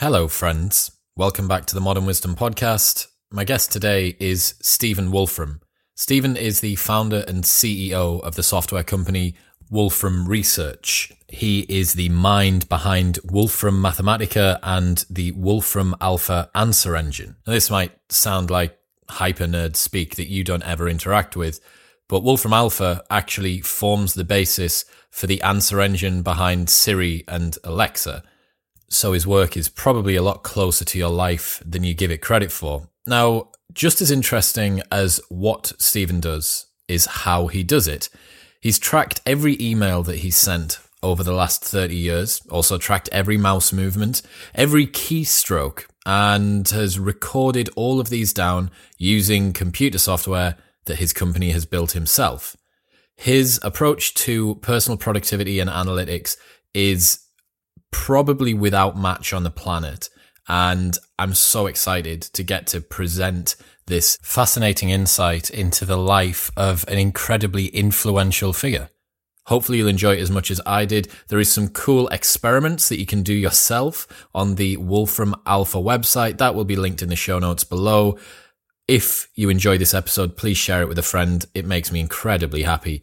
Hello, friends. Welcome back to the Modern Wisdom Podcast. My guest today is Stephen Wolfram. Stephen is the founder and CEO of the software company Wolfram Research. He is the mind behind Wolfram Mathematica and the Wolfram Alpha answer engine. Now, this might sound like hyper nerd speak that you don't ever interact with, but Wolfram Alpha actually forms the basis for the answer engine behind Siri and Alexa so his work is probably a lot closer to your life than you give it credit for. Now, just as interesting as what Stephen does is how he does it. He's tracked every email that he's sent over the last 30 years, also tracked every mouse movement, every keystroke, and has recorded all of these down using computer software that his company has built himself. His approach to personal productivity and analytics is probably without match on the planet. And I'm so excited to get to present this fascinating insight into the life of an incredibly influential figure. Hopefully you'll enjoy it as much as I did. There is some cool experiments that you can do yourself on the Wolfram Alpha website. That will be linked in the show notes below. If you enjoy this episode, please share it with a friend. It makes me incredibly happy.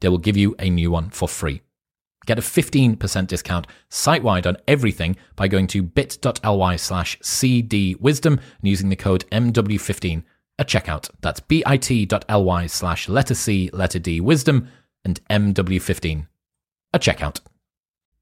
they will give you a new one for free. Get a 15% discount site wide on everything by going to bit.ly slash cdwisdom and using the code MW15 at checkout. That's bit.ly slash letter C, letter D, wisdom, and MW15 at checkout.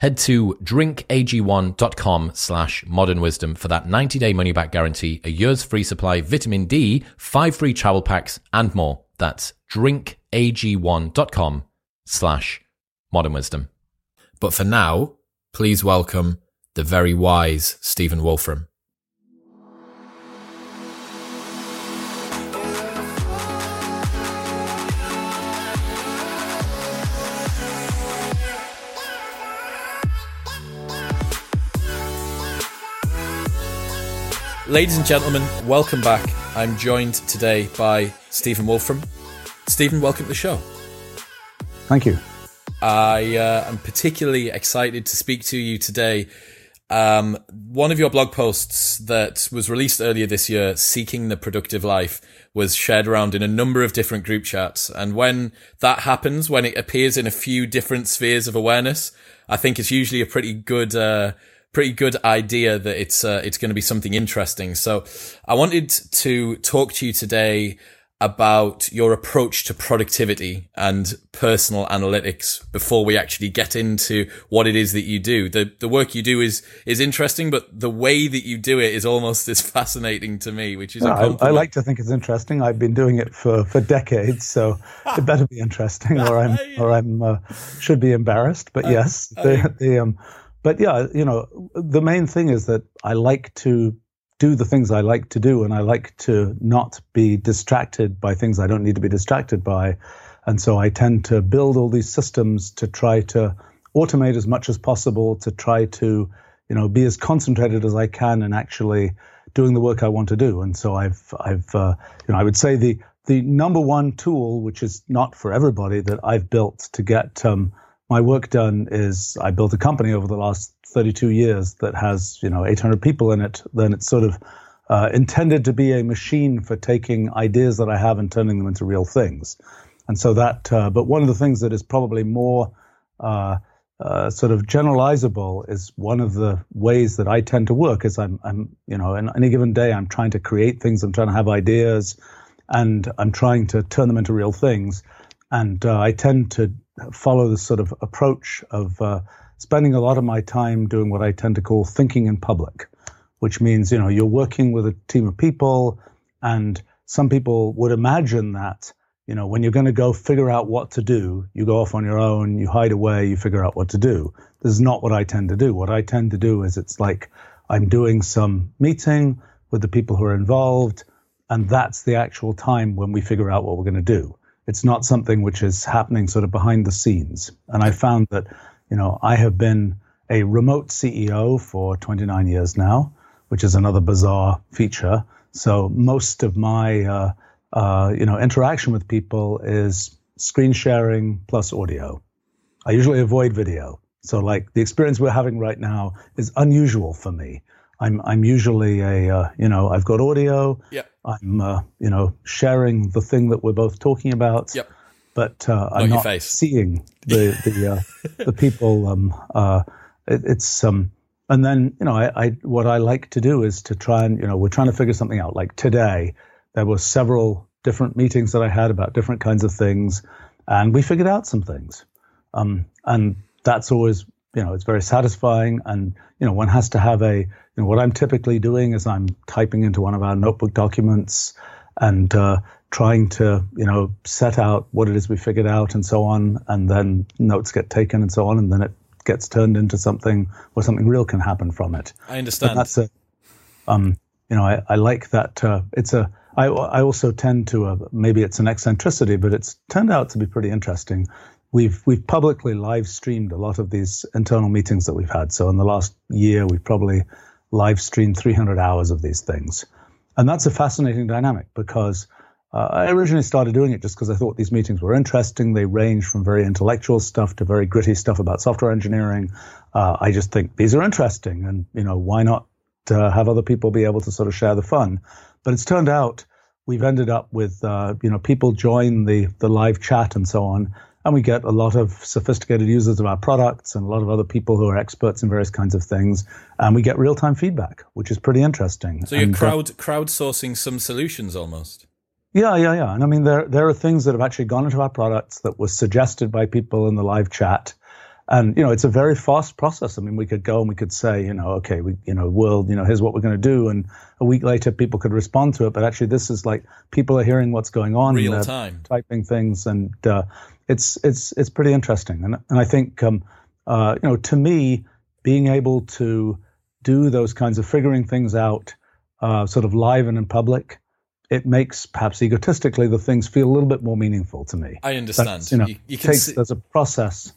Head to drinkag1.com slash modern wisdom for that 90 day money back guarantee, a year's free supply, vitamin D, five free travel packs, and more. That's drinkag1.com slash modern wisdom. But for now, please welcome the very wise Stephen Wolfram. Ladies and gentlemen, welcome back. I'm joined today by Stephen Wolfram. Stephen, welcome to the show. Thank you. I uh, am particularly excited to speak to you today. Um, one of your blog posts that was released earlier this year, Seeking the Productive Life, was shared around in a number of different group chats. And when that happens, when it appears in a few different spheres of awareness, I think it's usually a pretty good, uh, pretty good idea that it's, uh, it's going to be something interesting. So I wanted to talk to you today about your approach to productivity and personal analytics before we actually get into what it is that you do. The the work you do is is interesting, but the way that you do it is almost as fascinating to me, which is I, I, like to think it's interesting. I've been doing it for, for decades, so it better be interesting, or I'm or I'm uh, should be embarrassed. But yes, the, the um, but yeah, you know, the main thing is that I like to do the things I like to do, and I like to not be distracted by things I don't need to be distracted by. And so I tend to build all these systems to try to automate as much as possible, to try to, you know, be as concentrated as I can in actually doing the work I want to do. And so I've, I've, uh, you know, I would say the the number one tool, which is not for everybody, that I've built to get um, my work done is I built a company over the last 32 years that has you know 800 people in it, then it's sort of uh, intended to be a machine for taking ideas that I have and turning them into real things. And so that, uh, but one of the things that is probably more uh, uh sort of generalizable is one of the ways that I tend to work is I'm, I'm, you know, in any given day, I'm trying to create things, I'm trying to have ideas, and I'm trying to turn them into real things. And uh, I tend to follow this sort of approach of uh, spending a lot of my time doing what I tend to call thinking in public, which means, you know, you're working with a team of people and some people would imagine that, you know, when you're going to go figure out what to do, you go off on your own, you hide away, you figure out what to do. This is not what I tend to do. What I tend to do is it's like I'm doing some meeting with the people who are involved, and that's the actual time when we figure out what we're going to do. It's not something which is happening sort of behind the scenes. And I found that you know, I have been a remote CEO for 29 years now, which is another bizarre feature. So most of my, uh, uh, you know, interaction with people is screen sharing plus audio. I usually avoid video. So like the experience we're having right now is unusual for me. I'm I'm usually a uh, you know I've got audio. Yep. I'm uh, you know sharing the thing that we're both talking about. Yep but uh, I'm not face. seeing the the uh, the people. Um, uh, it, it's um, and then you know, I, I what I like to do is to try and you know, we're trying to figure something out. Like today, there were several different meetings that I had about different kinds of things, and we figured out some things. Um, and that's always you know, it's very satisfying. And you know, one has to have a what I'm typically doing is I'm typing into one of our notebook documents and uh, trying to you know set out what it is we figured out and so on. And then notes get taken and so on and then it gets turned into something where something real can happen from it. I understand. but that's a um you know i, I like that uh, it's a I, I also tend to uh, maybe it's an eccentricity but it's turned out to be pretty interesting. We've we've publicly live streamed a lot of these internal meetings that we've had. So in the last year we've probably live stream 300 hours of these things and that's a fascinating dynamic because uh, I originally started doing it just because I thought these meetings were interesting. They range from very intellectual stuff to very gritty stuff about software engineering. Uh, I just think these are interesting, and you know why not uh, have other people be able to sort of share the fun? But it's turned out we've ended up with uh, you know people join the the live chat and so on, and we get a lot of sophisticated users of our products and a lot of other people who are experts in various kinds of things, and we get real time feedback, which is pretty interesting. So you're and, uh, crowd crowdsourcing some solutions almost. Yeah, yeah, yeah. And I mean, there there are things that have actually gone into our products that were suggested by people in the live chat. And you know, it's a very fast process. I mean, we could go and we could say, you know, okay, we, you know, world, you know, here's what we're going to do, and a week later, people could respond to it. But actually, this is like people are hearing what's going on, real time, typing things, and uh, it's it's it's pretty interesting. And and I think, um, uh, you know, to me, being able to do those kinds of figuring things out, uh, sort of live and in public, it makes perhaps egotistically the things feel a little bit more meaningful to me. I understand. you know, you, you takes, see- there's a process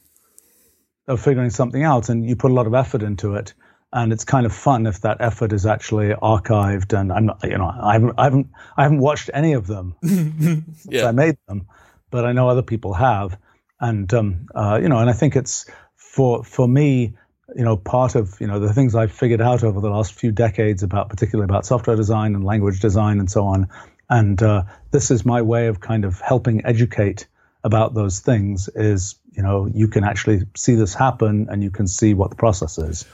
of figuring something out, and you put a lot of effort into it. And it's kind of fun if that effort is actually archived. And I'm not, you know, I haven't, I haven't, I haven't watched any of them since yeah. I made them. But I know other people have, and um, uh, you know, and I think it's for for me, you know, part of you know the things I've figured out over the last few decades about particularly about software design and language design and so on, and uh, this is my way of kind of helping educate about those things is you know you can actually see this happen and you can see what the process is.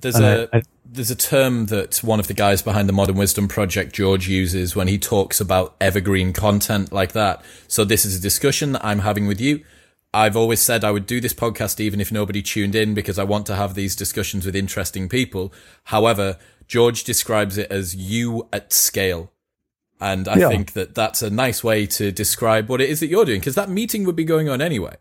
There's and a I, I, there's a term that one of the guys behind the modern wisdom project george uses when he talks about evergreen content like that so this is a discussion that i'm having with you i've always said i would do this podcast even if nobody tuned in because i want to have these discussions with interesting people however george describes it as you at scale and I yeah. think that that's a nice way to describe what it is that you're doing because that meeting would be going on anyway.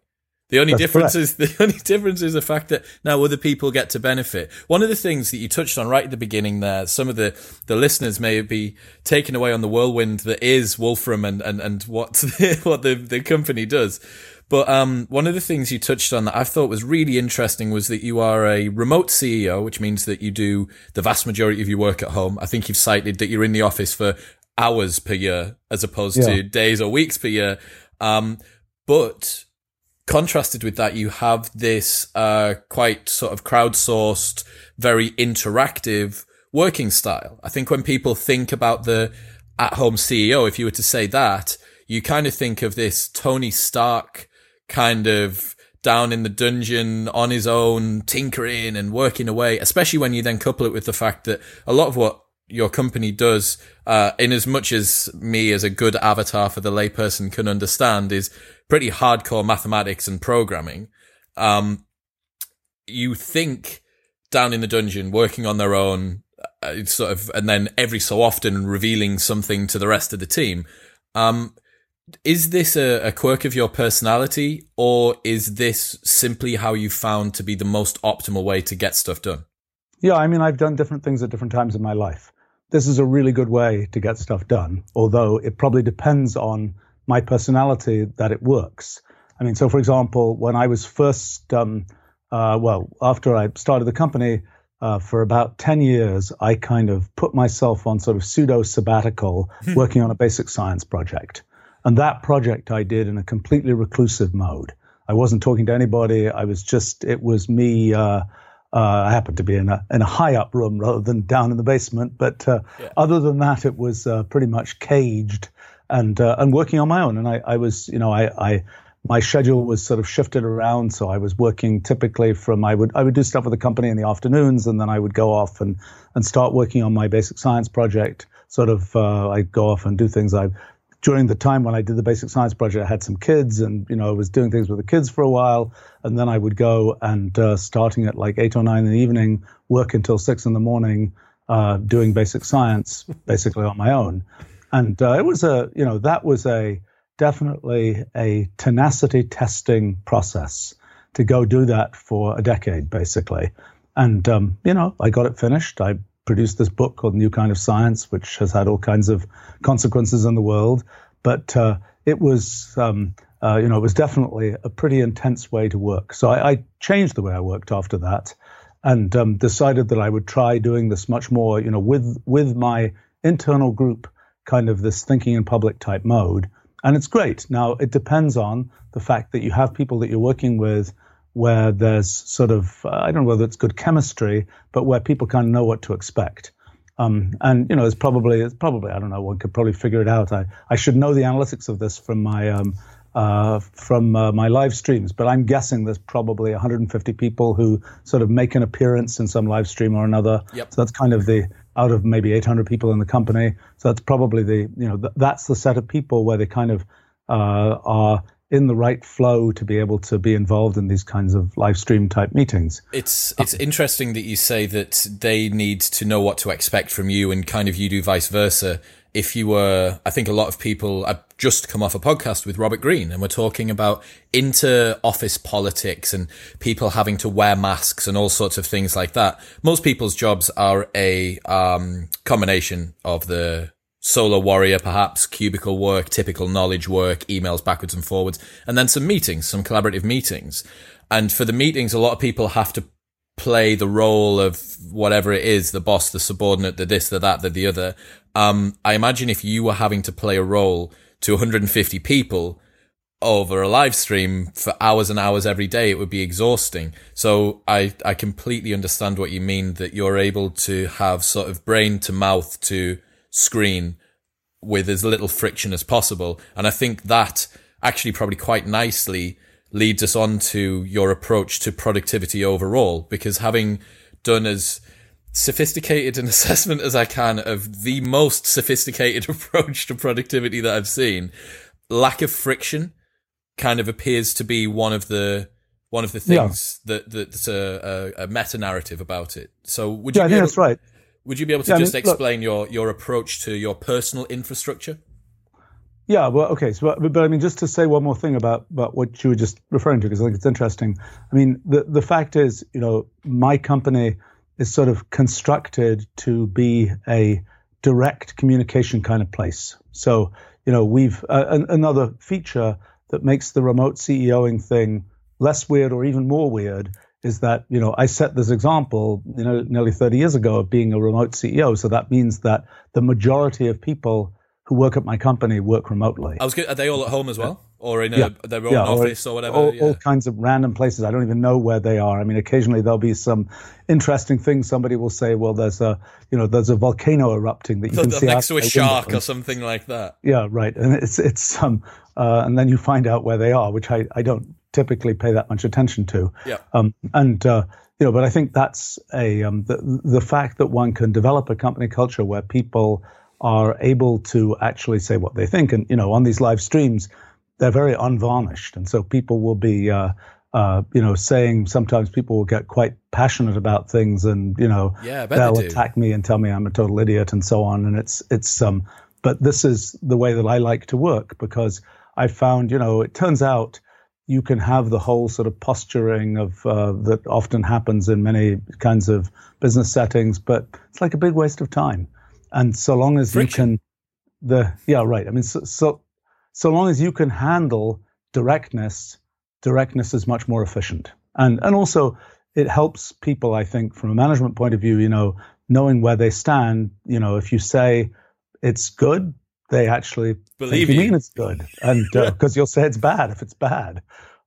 The only that's difference correct. is the only difference is the fact that now other people get to benefit. One of the things that you touched on right at the beginning there, some of the, the listeners may be taken away on the whirlwind that is Wolfram and, and, and what, what the, the company does. But um, one of the things you touched on that I thought was really interesting was that you are a remote CEO, which means that you do the vast majority of your work at home. I think you've cited that you're in the office for hours per year as opposed yeah. to days or weeks per year. Um, but contrasted with that, you have this uh, quite sort of crowdsourced, very interactive working style. I think when people think about the at home CEO, if you were to say that, you kind of think of this Tony Stark kind of down in the dungeon on his own, tinkering and working away, especially when you then couple it with the fact that a lot of what your company does, uh, in as much as me as a good avatar for the layperson can understand is pretty hardcore mathematics and programming. Um, you think down in the dungeon, working on their own, uh, sort of, and then every so often revealing something to the rest of the team. Um, is this a, a, quirk of your personality or is this simply how you found to be the most optimal way to get stuff done? Yeah, I mean, I've done different things at different times in my life this is a really good way to get stuff done, although it probably depends on my personality that it works. I mean, so for example, when I was first, um, uh, well, after I started the company, uh, for about 10 years, I kind of put myself on sort of pseudo sabbatical hmm. working on a basic science project. And that project I did in a completely reclusive mode. I wasn't talking to anybody. I was just, it was me. Uh, uh, I happened to be in a in a high up room rather than down in the basement, but uh, yeah. other than that, it was uh, pretty much caged and uh, and working on my own. And I, I was, you know, I, I my schedule was sort of shifted around, so I was working typically from I would I would do stuff with the company in the afternoons, and then I would go off and and start working on my basic science project. Sort of, uh, I'd go off and do things I during the time when I did the basic science project, I had some kids and, you know, I was doing things with the kids for a while. And then I would go and uh, starting at like eight or nine in the evening, work until six in the morning, uh, doing basic science basically on my own. And uh, it was a, you know, that was a definitely a tenacity testing process to go do that for a decade, basically. And, um, you know, I got it finished. I produced this book called New Kind of Science, which has had all kinds of consequences in the world. But uh, it was, um, uh, you know, it was definitely a pretty intense way to work. So I, I changed the way I worked after that, and um, decided that I would try doing this much more, you know, with with my internal group, kind of this thinking in public type mode. And it's great. Now it depends on the fact that you have people that you're working with where there's sort of uh, I don't know whether it's good chemistry, but where people kind of know what to expect. Um, and you know, it's probably it's probably I don't know one could probably figure it out. I I should know the analytics of this from my um, uh, from uh, my live streams, but I'm guessing there's probably 150 people who sort of make an appearance in some live stream or another. Yep. So that's kind of the out of maybe 800 people in the company. So that's probably the you know th- that's the set of people where they kind of uh, are in the right flow to be able to be involved in these kinds of live stream type meetings. It's it's interesting that you say that they need to know what to expect from you and kind of you do vice versa. If you were, I think a lot of people, I've just come off a podcast with Robert Greene and we're talking about inter office politics and people having to wear masks and all sorts of things like that. Most people's jobs are a um, combination of the solo warrior, perhaps cubicle work, typical knowledge work, emails backwards and forwards, and then some meetings, some collaborative meetings. And for the meetings, a lot of people have to play the role of whatever it is, the boss, the subordinate, the this, the that, the, the other. Um, I imagine if you were having to play a role to 150 people, over a live stream for hours and hours every day, it would be exhausting. So I, I completely understand what you mean that you're able to have sort of brain to mouth to screen with as little friction as possible. And I think that actually probably quite nicely leads us on to your approach to productivity overall, because having done as sophisticated an assessment as I can of the most sophisticated approach to productivity that I've seen, lack of friction kind of appears to be one of the one of the things yeah. that that's a, a, a meta narrative about it. So would you? Yeah, I think able, that's right. Would you be able to yeah, just I mean, explain look, your your approach to your personal infrastructure? Yeah, well, okay. So, but, but, I mean, just to say one more thing about about what you were just referring to, because I think it's interesting. I mean, the the fact is, you know, my company is sort of constructed to be a direct communication kind of place. So, you know, we've uh, another feature that makes the remote CEOing thing less weird or even more weird is that you know I set this example you know nearly 30 years ago of being a remote CEO. So that means that the majority of people who work at my company work remotely. I was good. Are they all at home as well, or in a, yeah. their own yeah, office or, or whatever? All, yeah. all, kinds of random places. I don't even know where they are. I mean, occasionally there'll be some interesting things. Somebody will say, "Well, there's a you know there's a volcano erupting that you can see next to a shark or something like that." Yeah, right. And it's it's um uh, and then you find out where they are, which I I don't typically pay that much attention to. Yeah. Um and uh, you know, but I think that's a um, the the fact that one can develop a company culture where people are able to actually say what they think. And, you know, on these live streams, they're very unvarnished. And so people will be, uh, uh, you know, saying sometimes people will get quite passionate about things and, you know, yeah, they'll attack me and tell me I'm a total idiot and so on. And it's, it's, um, but this is the way that I like to work because I found, you know, it turns out you can have the whole sort of posturing of uh, that often happens in many kinds of business settings, but it's like a big waste of time. And so long as Friction. you can, the yeah right. I mean, so, so so long as you can handle directness, directness is much more efficient. And and also it helps people, I think, from a management point of view. You know, knowing where they stand. You know, if you say it's good, they actually believe you, mean it's good, and because uh, you'll say it's bad if it's bad.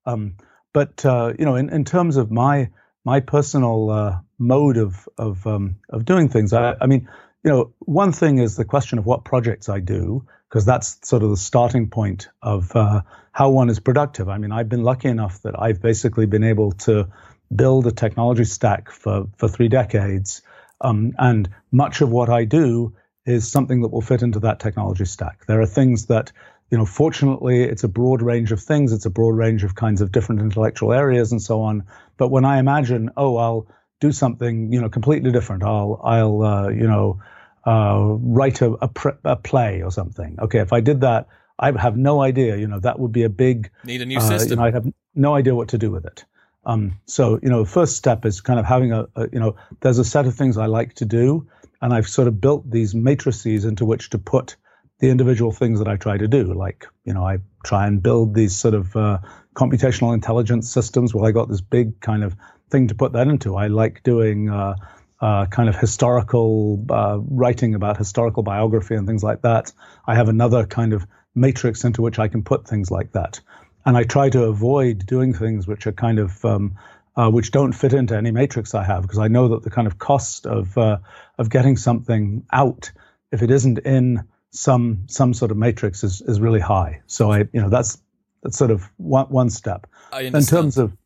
Um, but uh, you know, in, in terms of my my personal uh, mode of of um, of doing things, I, I mean, you know, one thing is the question of what projects I do, because that's sort of the starting point of uh, how one is productive. I mean, I've been lucky enough that I've basically been able to build a technology stack for, for three decades. Um, and much of what I do is something that will fit into that technology stack. There are things that, you know, fortunately, it's a broad range of things. It's a broad range of kinds of different intellectual areas and so on. But when I imagine, oh, I'll do something you know completely different. I'll I'll uh, you know uh, write a, a, pre- a, play or something. Okay, if I did that, I have no idea. You know that would be a big need a new uh, system. You know, I'd have no idea what to do with it. Um, so you know, the first step is kind of having a, a you know there's a set of things I like to do, and I've sort of built these matrices into which to put the individual things that I try to do. Like, you know, I try and build these sort of uh, computational intelligence systems. Well, I got this big kind of thing to put that into. I like doing uh, uh, kind of historical uh, writing about historical biography and things like that. I have another kind of matrix into which I can put things like that. And I try to avoid doing things which are kind of um, uh, which don't fit into any matrix I have because I know that the kind of cost of uh, of getting something out if it isn't in some some sort of matrix is is really high. So I you know that's that's sort of one one step. In terms of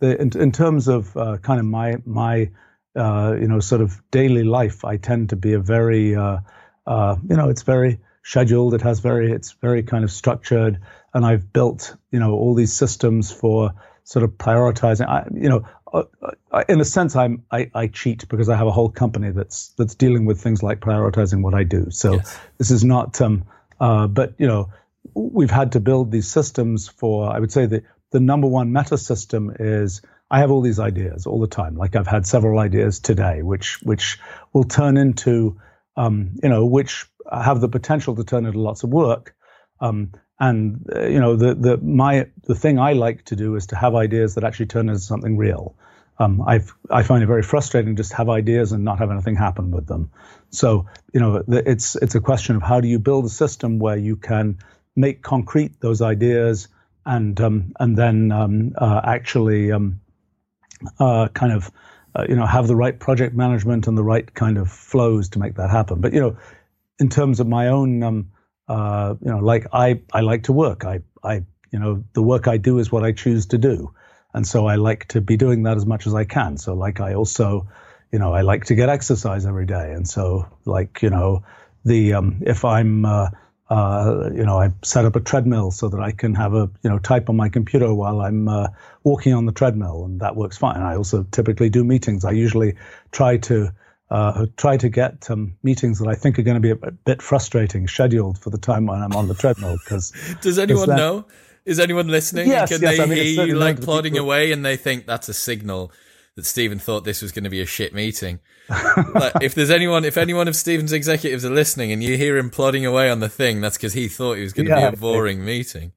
the, in, in terms of uh, kind of my my uh, you know sort of daily life, I tend to be a very uh, uh, you know it's very scheduled. It has very it's very kind of structured, and I've built you know all these systems for sort of prioritizing. I, you know, uh, uh, in a sense, I'm I, I, cheat because I have a whole company that's that's dealing with things like prioritizing what I do. So yes. this is not. Um, but you know, we've had to build these systems for. I would say the the number one meta system is I have all these ideas all the time. Like I've had several ideas today, which which will turn into, um, you know, which have the potential to turn into lots of work. Um, and uh, you know, the the my the thing I like to do is to have ideas that actually turn into something real. Um, I I find it very frustrating just to have ideas and not have anything happen with them. So you know, it's it's a question of how do you build a system where you can make concrete those ideas and um, and then um, uh, actually um, uh, kind of uh, you know have the right project management and the right kind of flows to make that happen. But you know, in terms of my own um, uh, you know, like I I like to work. I I you know the work I do is what I choose to do, and so I like to be doing that as much as I can. So like I also you know I like to get exercise every day, and so like you know the um, if I'm uh, you know, I set up a treadmill so that I can have a, you know, type on my computer while I'm uh, walking on the treadmill, and that works fine. I also typically do meetings. I usually try to uh, try to get um, meetings that I think are going to be a bit frustrating scheduled for the time when I'm on the treadmill. Because does anyone know? Is anyone listening? Yes, Can yes, they I mean, hear you like plodding away and they think that's a signal that Stephen thought this was going to be a shit meeting? like, if there's anyone, if anyone of Stephen's executives are listening and you hear him plodding away on the thing, that's because he thought it was going to yeah, be a boring it, meeting.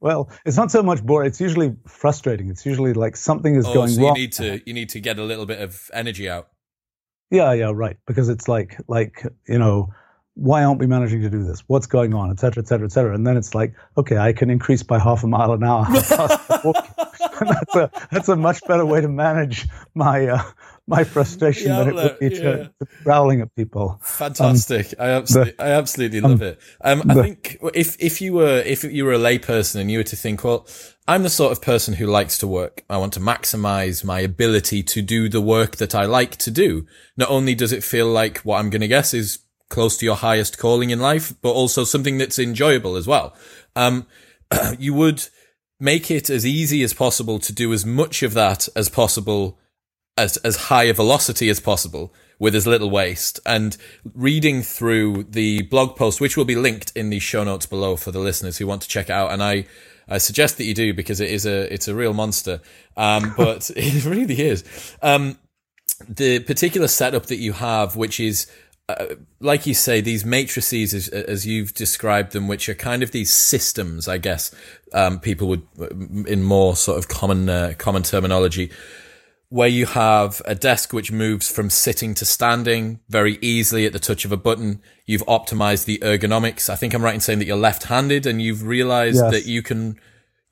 Well, it's not so much boring. It's usually frustrating. It's usually like something is oh, going so you wrong. need to you need to get a little bit of energy out. Yeah, yeah, right. Because it's like like you know why aren't we managing to do this? What's going on, et cetera, et cetera, et cetera. And then it's like, okay, I can increase by half a mile an hour. that's a that's a much better way to manage my uh, my frustration than it would be yeah. to, growling at people. Fantastic! Um, I absolutely, the, I absolutely love um, it. Um, I the, think if if you were if you were a layperson and you were to think, well, I'm the sort of person who likes to work. I want to maximize my ability to do the work that I like to do. Not only does it feel like what I'm going to guess is close to your highest calling in life, but also something that's enjoyable as well. Um, you would make it as easy as possible to do as much of that as possible as as high a velocity as possible with as little waste. And reading through the blog post, which will be linked in the show notes below for the listeners who want to check it out, and I. I suggest that you do because it is a it's a real monster, um, but it really is. Um, the particular setup that you have, which is uh, like you say, these matrices, as, as, you've described them, which are kind of these systems, I guess, um, people would, in more sort of common uh, common terminology, where you have a desk which moves from sitting to standing very easily at the touch of a button. You've optimized the ergonomics. I think I'm right in saying that you're left-handed and you've realized yes. that you can,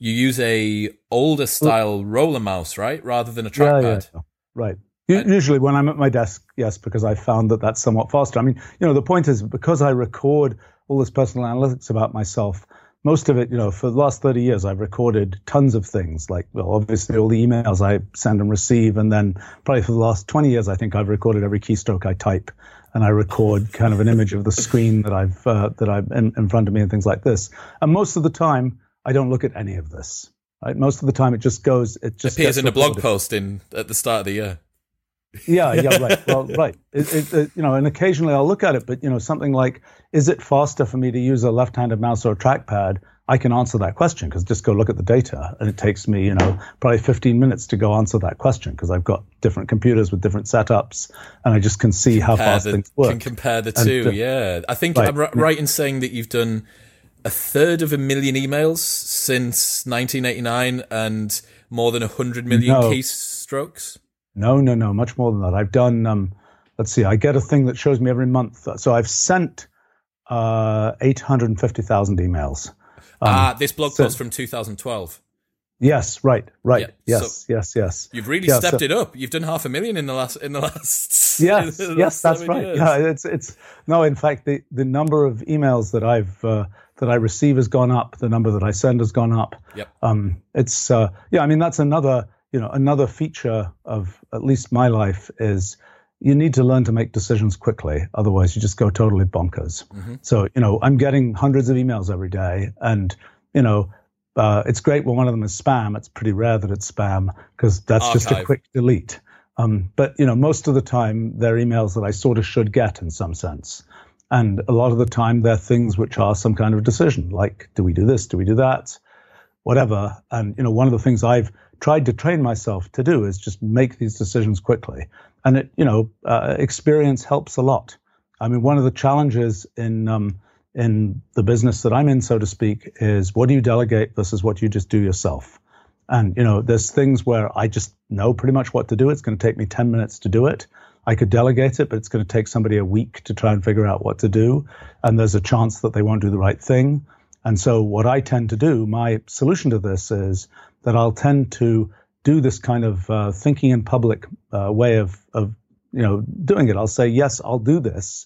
you use a older style roller mouse, right? Rather than a trackpad. Yeah, yeah. Right. Usually when I'm at my desk, yes, because I found that that's somewhat faster. I mean, you know, the point is because I record all this personal analytics about myself, most of it, you know, for the last 30 years, I've recorded tons of things like, well, obviously all the emails I send and receive. And then probably for the last 20 years, I think I've recorded every keystroke I type and I record kind of an image of the screen that I've, uh, that I'm in, in front of me and things like this. And most of the time, I don't look at any of this. Right? Most of the time, it just goes, it just appears in a blog post in at the start of the year. Yeah, yeah, right. Well, right. It, it, it, you know, and occasionally I'll look at it, but you know, something like, is it faster for me to use a left-handed mouse or a trackpad? I can answer that question because just go look at the data, and it takes me, you know, probably 15 minutes to go answer that question because I've got different computers with different setups, and I just can see how fast the, things work. Can compare the two. And, uh, yeah, I think right, I'm r- right in saying that you've done a third of a million emails since 1989 and more than 100 million no. keystrokes. No, no, no, much more than that. I've done. Um, let's see. I get a thing that shows me every month. So I've sent uh, eight hundred and fifty thousand emails. Um, ah, this blog so, post from 2012. Yes, right, right. Yeah, yes, so yes, yes. You've really yeah, stepped so, it up. You've done half a million in the last in the last. Yes, the yes, that's right. Years. Yeah, it's it's no. In fact, the the number of emails that I've uh, that I receive has gone up. The number that I send has gone up. Yep. Um, it's uh, yeah. I mean, that's another you know, another feature of at least my life is you need to learn to make decisions quickly. Otherwise, you just go totally bonkers. Mm-hmm. So, you know, I'm getting hundreds of emails every day, and you know, uh, it's great when one of them is spam. It's pretty rare that it's spam because that's Archive. just a quick delete. Um, but you know, most of the time, they're emails that I sort of should get in some sense. And a lot of the time, they're things which are some kind of decision, like do we do this, do we do that, whatever. And you know, one of the things I've tried to train myself to do is just make these decisions quickly. And it, you know, uh, experience helps a lot. I mean, one of the challenges in um, in the business that I'm in, so to speak, is what do you delegate versus what you just do yourself. And you know, there's things where I just know pretty much what to do. It's going to take me 10 minutes to do it. I could delegate it, but it's going to take somebody a week to try and figure out what to do. And there's a chance that they won't do the right thing. And so what I tend to do, my solution to this is that I'll tend to do this kind of uh, thinking in public uh, way of, of, you know, doing it. I'll say, yes, I'll do this,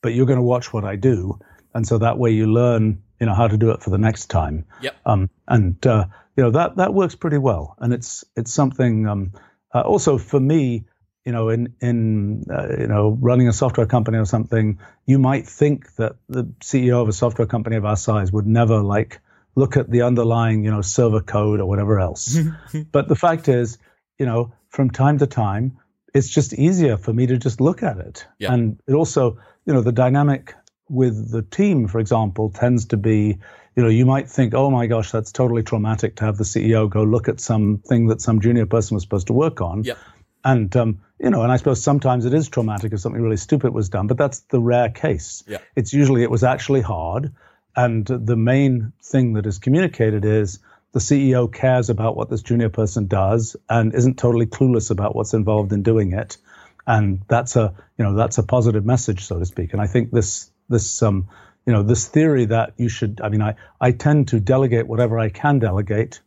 but you're going to watch what I do. And so that way you learn, you know, how to do it for the next time. Yep. Um, and, uh, you know, that, that works pretty well. And it's, it's something, um, uh, also for me, you know, in in uh, you know running a software company or something, you might think that the CEO of a software company of our size would never like look at the underlying you know server code or whatever else. but the fact is, you know, from time to time, it's just easier for me to just look at it. Yeah. And it also, you know, the dynamic with the team, for example, tends to be, you know, you might think, oh my gosh, that's totally traumatic to have the CEO go look at something that some junior person was supposed to work on. Yep. And um, you know, and I suppose sometimes it is traumatic if something really stupid was done, but that's the rare case. Yeah. It's usually it was actually hard, and the main thing that is communicated is the CEO cares about what this junior person does and isn't totally clueless about what's involved in doing it, and that's a you know that's a positive message, so to speak. And I think this this um you know this theory that you should I mean I I tend to delegate whatever I can delegate.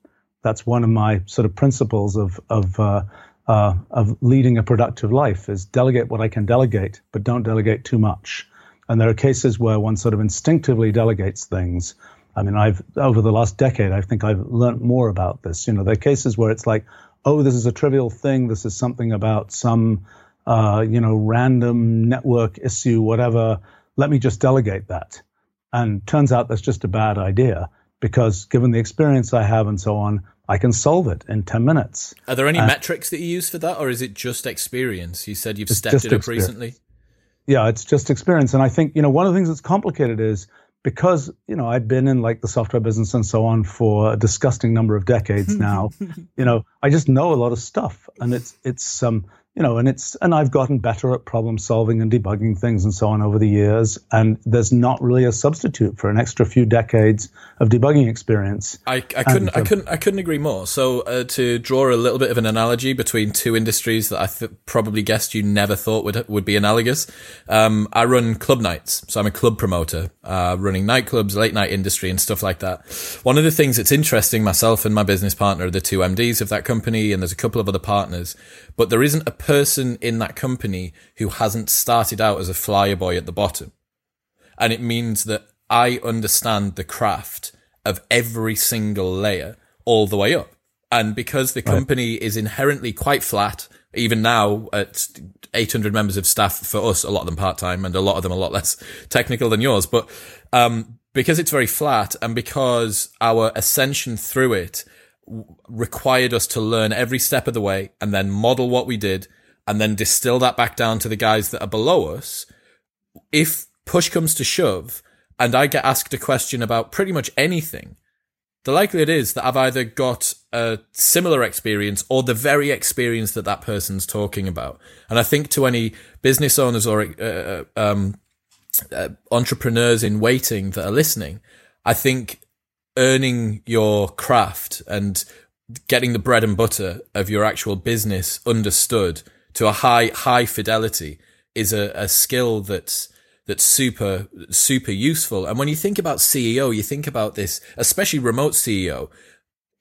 That's one of my sort of principles of of uh, uh, of leading a productive life is delegate what I can delegate, but don't delegate too much. And there are cases where one sort of instinctively delegates things. I mean, I've over the last decade, I think I've learned more about this. You know, there are cases where it's like, oh, this is a trivial thing. This is something about some, uh, you know, random network issue, whatever. Let me just delegate that. And turns out that's just a bad idea because given the experience I have and so on, I can solve it in 10 minutes. Are there any uh, metrics that you use for that, or is it just experience? You said you've stepped it up experience. recently. Yeah, it's just experience. And I think, you know, one of the things that's complicated is because, you know, I've been in like the software business and so on for a disgusting number of decades now, you know, I just know a lot of stuff. And it's, it's, um, you know, and it's and I've gotten better at problem solving and debugging things and so on over the years. And there's not really a substitute for an extra few decades of debugging experience. I, I couldn't and, I couldn't I couldn't agree more. So uh, to draw a little bit of an analogy between two industries that I th- probably guessed you never thought would would be analogous. Um, I run club nights, so I'm a club promoter, uh, running nightclubs, late night industry, and stuff like that. One of the things that's interesting, myself and my business partner are the two MDs of that company, and there's a couple of other partners, but there isn't a person in that company who hasn't started out as a flyer boy at the bottom. And it means that I understand the craft of every single layer all the way up. And because the company right. is inherently quite flat, even now at 800 members of staff for us, a lot of them part time and a lot of them a lot less technical than yours. But, um, because it's very flat and because our ascension through it required us to learn every step of the way and then model what we did and then distill that back down to the guys that are below us. If push comes to shove and I get asked a question about pretty much anything, the likelihood is that I've either got a similar experience or the very experience that that person's talking about. And I think to any business owners or uh, uh um, uh, entrepreneurs in waiting that are listening, I think earning your craft and getting the bread and butter of your actual business understood to a high high fidelity is a, a skill that's that's super super useful. And when you think about CEO, you think about this, especially remote CEO.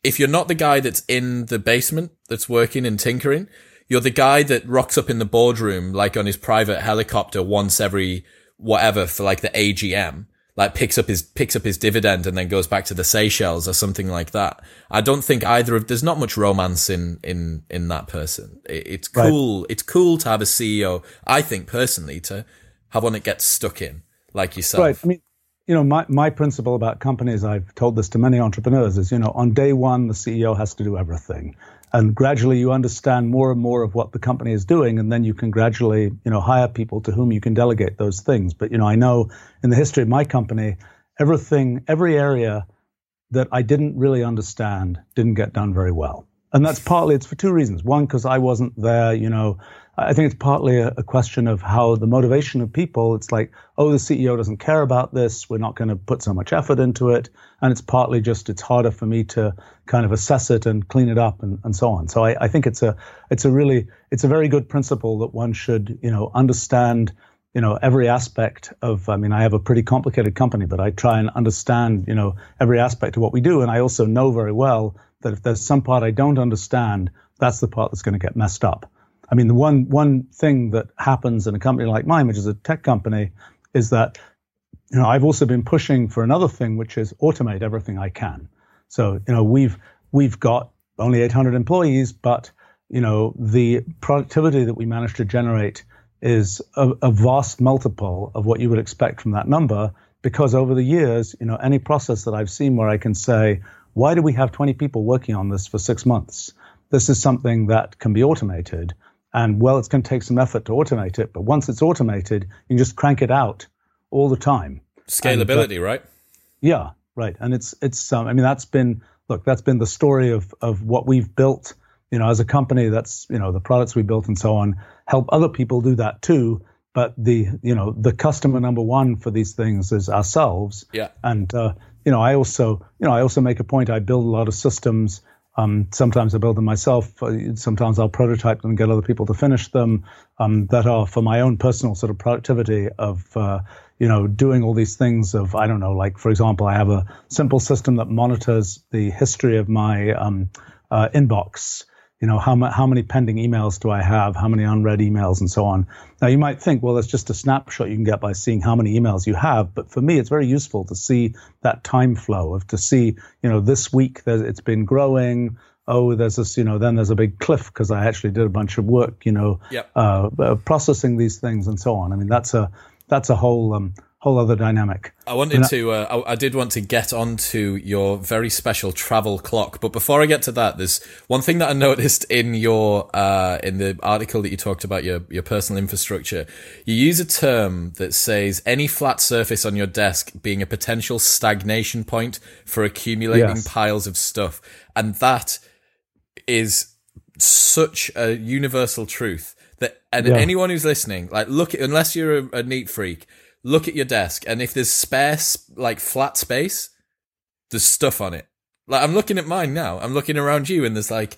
If you're not the guy that's in the basement that's working and tinkering, you're the guy that rocks up in the boardroom like on his private helicopter once every whatever for like the AGM like picks up his picks up his dividend and then goes back to the Seychelles or something like that. I don't think either of there's not much romance in in in that person. It, it's cool. Right. It's cool to have a CEO. I think personally to have one that gets stuck in like yourself. Right. I mean, you know, my my principle about companies, I've told this to many entrepreneurs, is you know, on day one the CEO has to do everything and gradually you understand more and more of what the company is doing and then you can gradually you know hire people to whom you can delegate those things. But you know i know in the history of my company everything every area that i didn't really understand didn't get done very well. And that's partly it's for two reasons. One because i wasn't there you know I think it's partly a, a, question of how the motivation of people, it's like, oh, the CEO doesn't care about this. We're not going to put so much effort into it. And it's partly just, it's harder for me to kind of assess it and clean it up and, and so on. So I, I think it's a, it's a really, it's a very good principle that one should, you know, understand, you know every aspect of i mean i have a pretty complicated company but i try and understand you know every aspect of what we do and i also know very well that if there's some part i don't understand that's the part that's going to get messed up i mean the one one thing that happens in a company like mine which is a tech company is that you know i've also been pushing for another thing which is automate everything i can so you know we've we've got only 800 employees but you know the productivity that we managed to generate is a, a, vast multiple of what you would expect from that number because over the years, you know, any process that I've seen where I can say, why do we have 20 people working on this for six months? This is something that can be automated. And well, it's going to take some effort to automate it, but once it's automated, you can just crank it out all the time. Scalability, and, uh, right? Yeah, right. And it's it's um, I mean that's been look that's been the story of of what we've built you know, as a company, that's you know the products we built and so on help other people do that too. But the you know the customer number one for these things is ourselves. Yeah. And uh, you know, I also you know I also make a point. I build a lot of systems. Um, sometimes I build them myself. Uh, sometimes I'll prototype them and get other people to finish them. Um, that are for my own personal sort of productivity of uh, you know doing all these things. Of I don't know, like for example, I have a simple system that monitors the history of my um, uh, inbox you know, how, how many pending emails do I have? How many unread emails and so on? Now you might think, well, that's just a snapshot you can get by seeing how many emails you have. But for me, it's very useful to see that time flow of to see, you know, this week it's been growing. Oh, there's this, you know, then there's a big cliff because I actually did a bunch of work, you know, yep. uh, uh, processing these things and so on. I mean, that's a, that's a whole, um, whole other dynamic. I wanted to, uh, I, I, did want to get onto your very special travel clock, but before I get to that, there's one thing that I noticed in your, uh, in the article that you talked about your, your personal infrastructure. You use a term that says any flat surface on your desk being a potential stagnation point for accumulating yes. piles of stuff. And that is such a universal truth that, and yeah. anyone who's listening, like look, unless you're a, a neat freak, look at your desk, and if there's space, like flat space, there's stuff on it. Like I'm looking at mine now. I'm looking around you, and there's like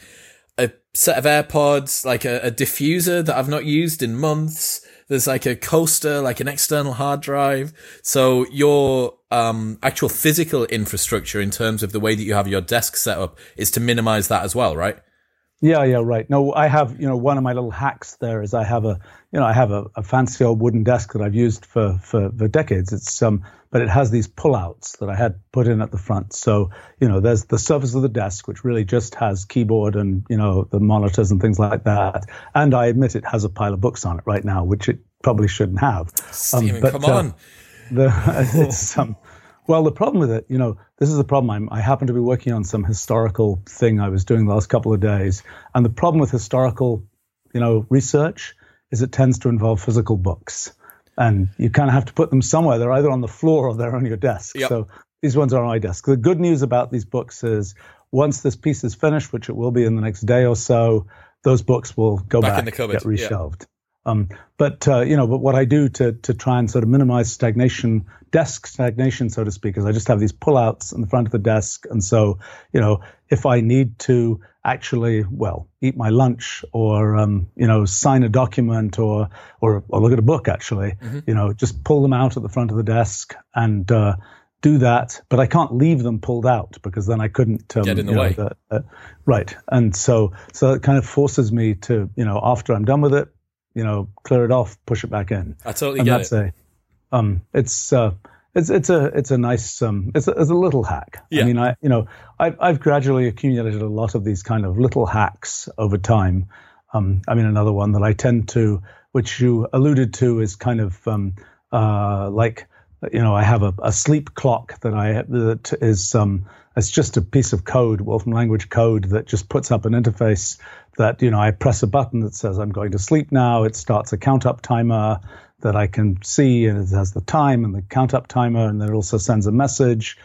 a set of AirPods, like a, a diffuser that I've not used in months. There's like a coaster, like an external hard drive. So your um, actual physical infrastructure in terms of the way that you have your desk set up is to minimize that as well, right? Yeah, yeah, right. No, I have, you know, one of my little hacks there is I have a, you know, I have a, a fancy old wooden desk that I've used for, for, for decades. It's, um, but it has these pullouts that I had put in at the front. So, you know, there's the surface of the desk, which really just has keyboard and, you know, the monitors and things like that. And I admit it has a pile of books on it right now, which it probably shouldn't have. Stephen, um, but, come on. Uh, the, it's, um, well, the problem with it, you know, this is the problem. I'm, i happen to be working on some historical thing I was doing the last couple of days, and the problem with historical, you know, research is it tends to involve physical books, and you kind of have to put them somewhere. They're either on the floor or they're on your desk. Yep. So these ones are on my desk. The good news about these books is once this piece is finished, which it will be in the next day or so, those books will go back, back in the cupboard. get reshelved. Um, but uh, you know, but what I do to to try and sort of minimize stagnation, desk stagnation, so to speak, is I just have these pullouts in the front of the desk, and so you know, if I need to actually, well, eat my lunch or um, you know, sign a document or or, or look at a book, actually, mm-hmm. you know, just pull them out at the front of the desk and. Uh, do that, but I can't leave them pulled out because then I couldn't um, get in the way. Know, the, uh, right, and so so it kind of forces me to you know after I'm done with it, you know, clear it off, push it back in. I totally and get that's it. A, um, it's uh, it's it's a it's a nice um, it's a, it's a little hack. Yeah. I mean, I you know, I've I've gradually accumulated a lot of these kind of little hacks over time. Um, I mean, another one that I tend to, which you alluded to, is kind of um, uh, like you know, I have a, a sleep clock that I that is um, it's just a piece of code, Wolfram language code that just puts up an interface that you know I press a button that says I'm going to sleep now. It starts a count up timer that I can see, and it has the time and the count up timer, and then it also sends a message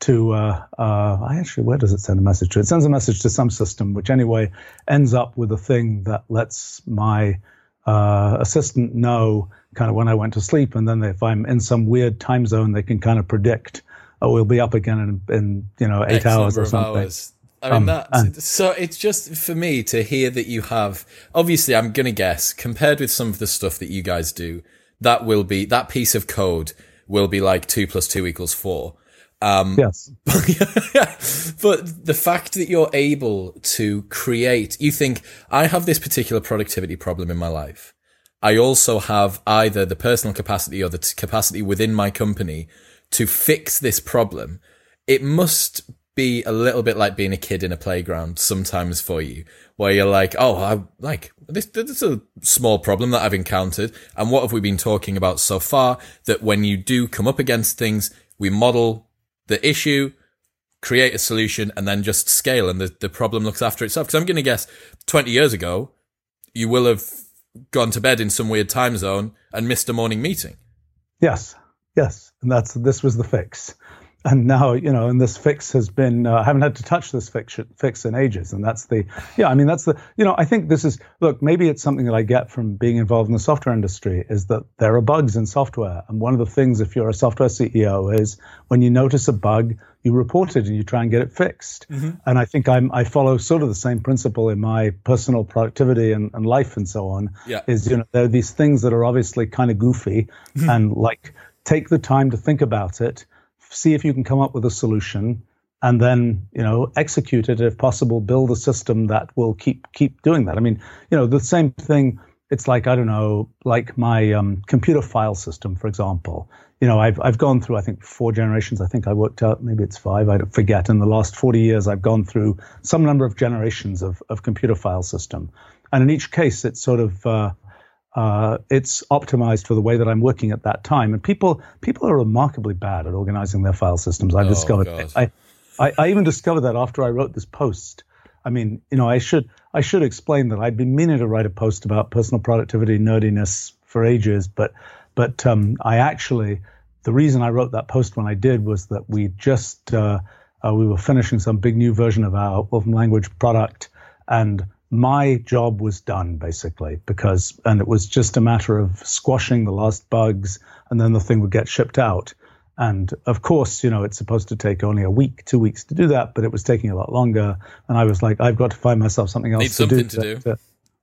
to uh, uh, I actually where does it send a message to? It sends a message to some system, which anyway ends up with a thing that lets my uh, assistant know kind of when I went to sleep, and then if I'm in some weird time zone, they can kind of predict, oh, we'll be up again in, in you know eight X hours or something. Hours. I mean um, that. And, so it's just for me to hear that you have. Obviously, I'm gonna guess compared with some of the stuff that you guys do, that will be that piece of code will be like two plus two equals four. Um, yes. but the fact that you're able to create, you think, I have this particular productivity problem in my life. I also have either the personal capacity or the capacity within my company to fix this problem. It must be a little bit like being a kid in a playground sometimes for you, where you're like, oh, I like this. This is a small problem that I've encountered. And what have we been talking about so far? That when you do come up against things, we model the issue, create a solution, and then just scale, and the, the problem looks after itself. Because I'm going to guess 20 years ago, you will have gone to bed in some weird time zone and missed a morning meeting. Yes, yes, and that's this was the fix and now you know and this fix has been uh, i haven't had to touch this fix, fix in ages and that's the yeah i mean that's the you know i think this is look maybe it's something that i get from being involved in the software industry is that there are bugs in software and one of the things if you're a software ceo is when you notice a bug you report it and you try and get it fixed mm-hmm. and i think i'm i follow sort of the same principle in my personal productivity and, and life and so on yeah. is you know there are these things that are obviously kind of goofy mm-hmm. and like take the time to think about it see if you can come up with a solution and then you know execute it if possible build a system that will keep keep doing that. I mean you know the same thing it's like i don't know like my um, computer file system for example. You know I've, I've gone through i think four generations. I think i worked out maybe it's five i forget. In the last 40 years i've gone through some number of generations of, of computer file system. And in each case it's sort of uh, uh, it's optimized for the way that I'm working at that time. And people people are remarkably bad at organizing their file systems. I've oh, discovered. I, I, I even discovered that after I wrote this post. I mean, you know, I should I should explain that I'd been meaning to write a post about personal productivity nerdiness for ages, but but um, I actually the reason I wrote that post when I did was that we just uh, uh, we were finishing some big new version of our Wolfram language product, and my job was done basically because, and it was just a matter of squashing the last bugs and then the thing would get shipped out. And of course, you know, it's supposed to take only a week, two weeks to do that, but it was taking a lot longer. And I was like, I've got to find myself something else Need to something do. To do. To,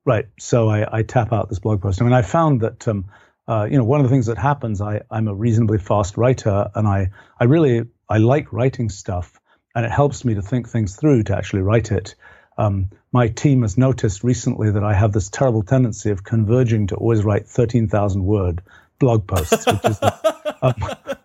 right. So I, I, tap out this blog post. I mean, I found that, um, uh, you know, one of the things that happens, I, I'm a reasonably fast writer and I, I really, I like writing stuff and it helps me to think things through to actually write it. Um, my team has noticed recently that I have this terrible tendency of converging to always write 13,000 word blog posts, which is, um,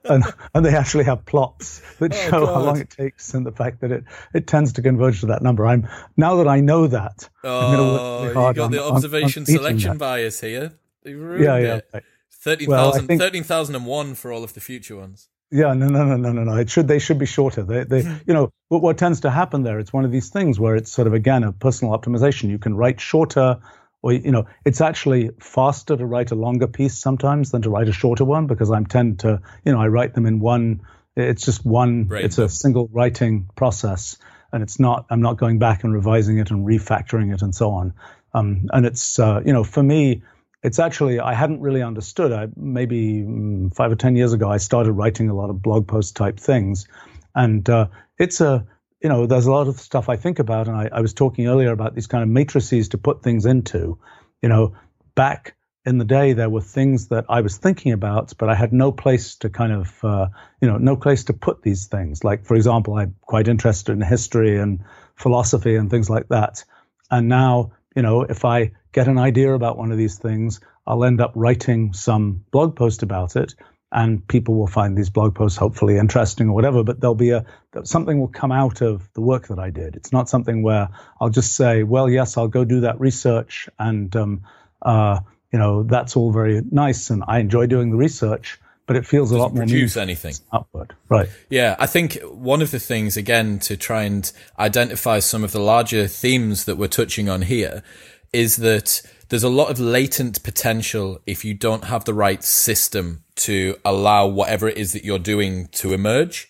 and, and, they actually have plots that oh, show God. how long it takes and the fact that it, it tends to converge to that number. I'm now that I know that, oh, I'm going to work really you got on, the observation on, on selection that. bias here. Yeah, yeah. Right. 13,001 well, 13, for all of the future ones. Yeah, no, no, no, no, no, no. It should they should be shorter. They, they, hmm. you know, what, what tends to happen there? It's one of these things where it's sort of again a personal optimization. You can write shorter, or you know, it's actually faster to write a longer piece sometimes than to write a shorter one because I'm tend to, you know, I write them in one. It's just one. Right. It's a single writing process, and it's not. I'm not going back and revising it and refactoring it and so on. Um, and it's, uh, you know, for me it's actually I hadn't really understood. I maybe mm, five or ten years ago I started writing a lot of blog post type things, and uh, it's a you know there's a lot of stuff I think about, and I, I, was talking earlier about these kind of matrices to put things into. You know, back in the day there were things that I was thinking about, but I had no place to kind of uh, you know no place to put these things. Like for example, I'm quite interested in history and philosophy and things like that, and now you know if I get an idea about one of these things, I'll end up writing some blog post about it, and people will find these blog posts hopefully interesting or whatever. But there'll be a something will come out of the work that I did. It's not something where I'll just say, well, yes, I'll go do that research, and um, uh, you know that's all very nice, and I enjoy doing the research but it feels a lot more produce anything upward right yeah i think one of the things again to try and identify some of the larger themes that we're touching on here is that there's a lot of latent potential if you don't have the right system to allow whatever it is that you're doing to emerge.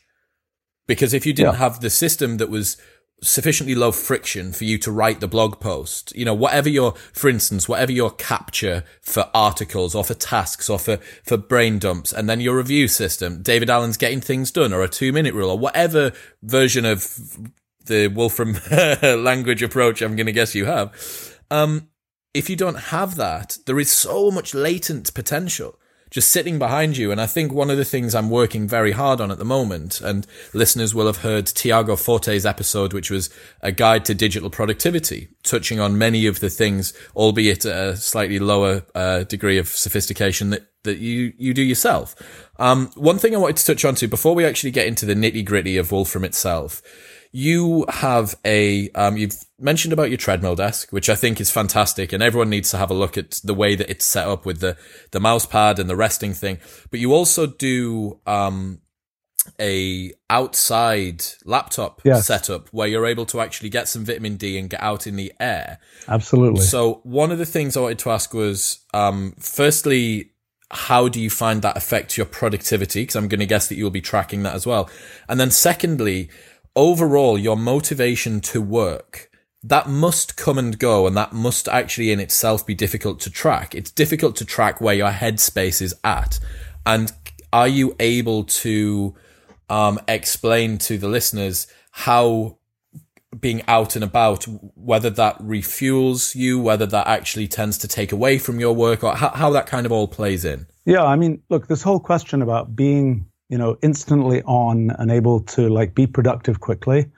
Because if you didn't yeah. have the system that was sufficiently low friction for you to write the blog post, you know, whatever your, for instance, whatever your capture for articles or for tasks or for, for brain dumps, and then your review system, David Allen's getting things done or a two minute rule or whatever version of the Wolfram language approach I'm going to guess you have um, if you don't have that, there is so much latent potential just sitting behind you. And I think one of the things I'm working very hard on at the moment, and listeners will have heard Tiago Forte's episode, which was a guide to digital productivity, touching on many of the things, albeit a slightly lower uh, degree of sophistication that, that you, you do yourself. Um, one thing I wanted to touch on to before we actually get into the nitty gritty of Wolfram itself you have a um, you've mentioned about your treadmill desk, which I think is fantastic, and everyone needs to have a look at the way that it's set up with the the mouse pad and the resting thing. But you also do um, a outside laptop yes. setup where you're able to actually get some vitamin D and get out in the air. Absolutely. So one of the things I wanted to ask was, um, firstly, how do you find that affects your productivity? Because I'm going to guess that you'll be tracking that as well. And then secondly, overall, your motivation to work, that must come and go and that must actually in itself be difficult to track. It's difficult to track where your headspace is at. And are you able to um, explain to the listeners how being out and about, whether that refuels you, whether that actually tends to take away from your work, or how, how that kind of all plays in? Yeah, I mean, look, this whole question about being you know, instantly on and able to like be productive quickly.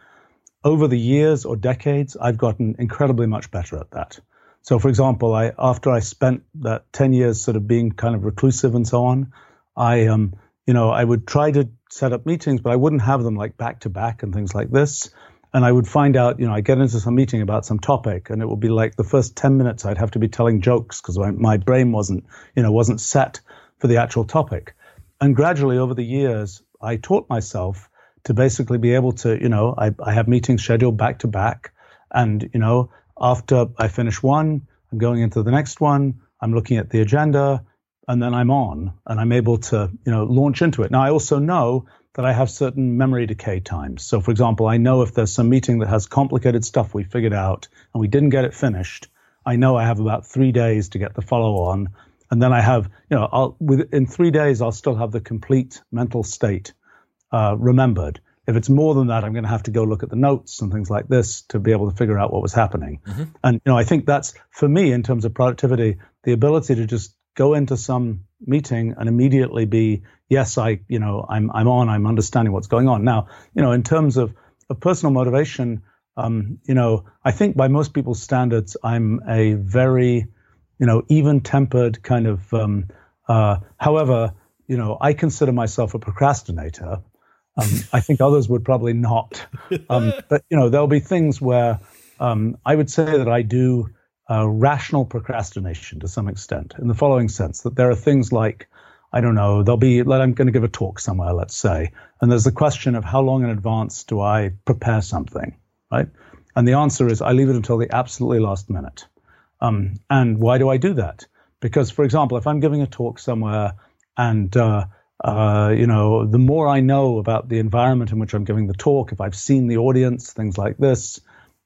Over the years or decades, I've gotten incredibly much better at that. So, for example, I after I spent that ten years sort of being kind of reclusive and so on, I um, you know, I would try to set up meetings, but I wouldn't have them like back to back and things like this. And I would find out, you know, I get into some meeting about some topic, and it would be like the first ten minutes I'd have to be telling jokes because my, my brain wasn't, you know, wasn't set for the actual topic. And gradually over the years, I taught myself to basically be able to, you know, I, I have meetings scheduled back to back. And, you know, after I finish one, I'm going into the next one, I'm looking at the agenda, and then I'm on and I'm able to, you know, launch into it. Now, I also know that I have certain memory decay times. So, for example, I know if there's some meeting that has complicated stuff we figured out and we didn't get it finished, I know I have about three days to get the follow on and then I have, you know, I'll, within three days, I'll still have the complete mental state uh, remembered. If it's more than that, I'm going to have to go look at the notes and things like this to be able to figure out what was happening. Mm-hmm. And you know, I think that's for me in terms of productivity, the ability to just go into some meeting and immediately be, yes, I, you know, I'm I'm on, I'm understanding what's going on. Now, you know, in terms of, of personal motivation, um, you know, I think by most people's standards, I'm a very you know, even tempered kind of. Um, uh, however, you know, I consider myself a procrastinator. Um, I think others would probably not. Um, but you know, there'll be things where um, I would say that I do uh, rational procrastination to some extent, in the following sense: that there are things like I don't know, there'll be, like, I'm going to give a talk somewhere, let's say, and there's the question of how long in advance do I prepare something, right? And the answer is I leave it until the absolutely last minute. Um, and why do I do that? Because, for example, if I'm giving a talk somewhere and uh, uh, you know, the more I know about the environment in which I'm giving the talk, if I've seen the audience, things like this,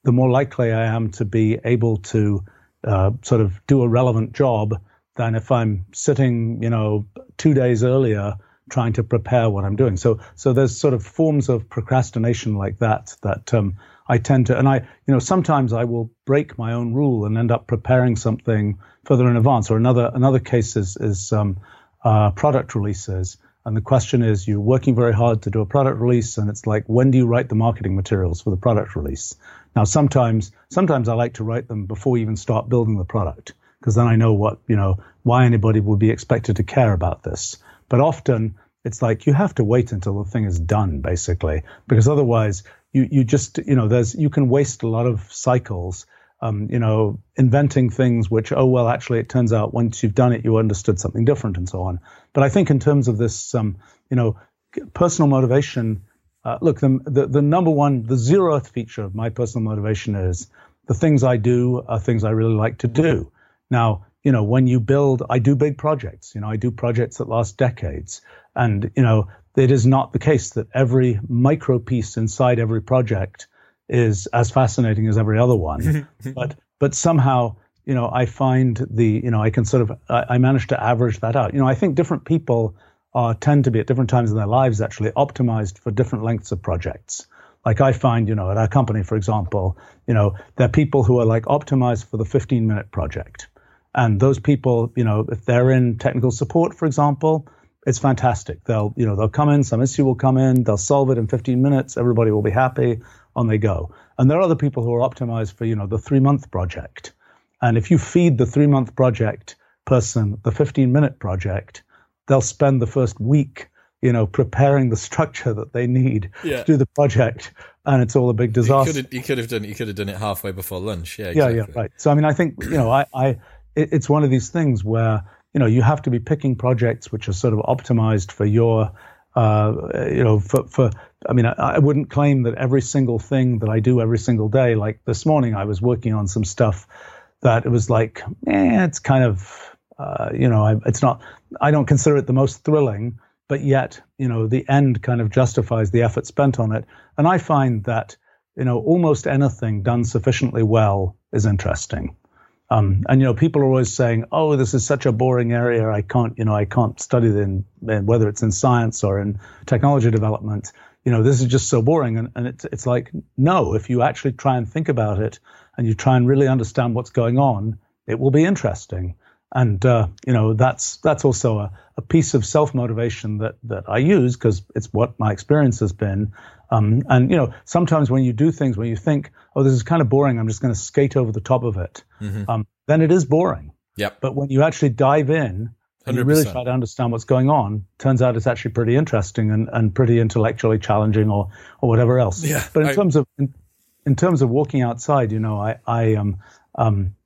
the more likely I am to be able to uh, sort of do a relevant job than if I'm sitting, you know, two days earlier trying to prepare what I'm doing. So, so there's sort of forms of procrastination like that that um, I tend to, and I, you know, sometimes I will break my own rule and end up preparing something further in advance. Or another another case is is um, uh, product releases, and the question is, you're working very hard to do a product release, and it's like, when do you write the marketing materials for the product release? Now, sometimes sometimes I like to write them before even start building the product, because then I know what you know why anybody would be expected to care about this. But often it's like you have to wait until the thing is done, basically, because otherwise you you just you know there's you can waste a lot of cycles um, you know inventing things which oh well actually it turns out once you've done it you understood something different and so on. But i think in terms of this um, you know personal motivation uh, look the, the the number one the zeroth feature of my personal motivation is the things i do are things i really like to do. Now you know when you build i do big projects. You know i do projects that last decades. And you know it is not the case that every micro piece inside every project is as fascinating as every other one. but but somehow, you know, I find the, you know, I can sort of, I, I manage to average that out. You know, I think different people are tend to be at different times in their lives actually optimized for different lengths of projects. Like I find, you know, at our company, for example, you know, there are people who are like optimized for the 15 minute project. And those people, you know, if they're in technical support, for example, it's fantastic. They'll, you know, they'll come in, some issue will come in, they'll solve it in 15 minutes, everybody will be happy, on they go. And there are other people who are optimized for, you know, the three month project. And if you feed the three month project person the 15 minute project, they'll spend the first week you know, preparing the structure that they need yeah. to do the project, and it's all a big disaster. You could, have, you could have done it. You could have done it halfway before lunch. Yeah, exactly. yeah, yeah, right. So I mean, I think you know, I, I, it, it's one of these things where you know you have to be picking projects which are sort of optimized for your, uh, you know, for for. I mean, I, I wouldn't claim that every single thing that I do every single day. Like this morning, I was working on some stuff that it was like, eh, it's kind of, uh, you know, I, it's not. I don't consider it the most thrilling but yet, you know, the end kind of justifies the effort spent on it. And I find that, you know, almost anything done sufficiently well is interesting. Um, and you know, people are always saying, "Oh, this is such a boring area. I can't, you know, I can't study it in, in whether it's in science or in technology development. You know, this is just so boring." And, and it's it's like, no, if you actually try and think about it and you try and really understand what's going on, it will be interesting and uh, you know that's that's also a, a piece of self motivation that that I use because it's what my experience has been. Um, and you know sometimes when you do things when you think, oh, this is kind of boring, I'm just going to skate over the top of it, mm-hmm. um, then it is boring. Yep. But when you actually dive in and 100%. you really try to understand what's going on, turns out it's actually pretty interesting and, and pretty intellectually challenging or or whatever else. Yeah. But in I, terms of in, in, terms of walking outside, you know, I I um um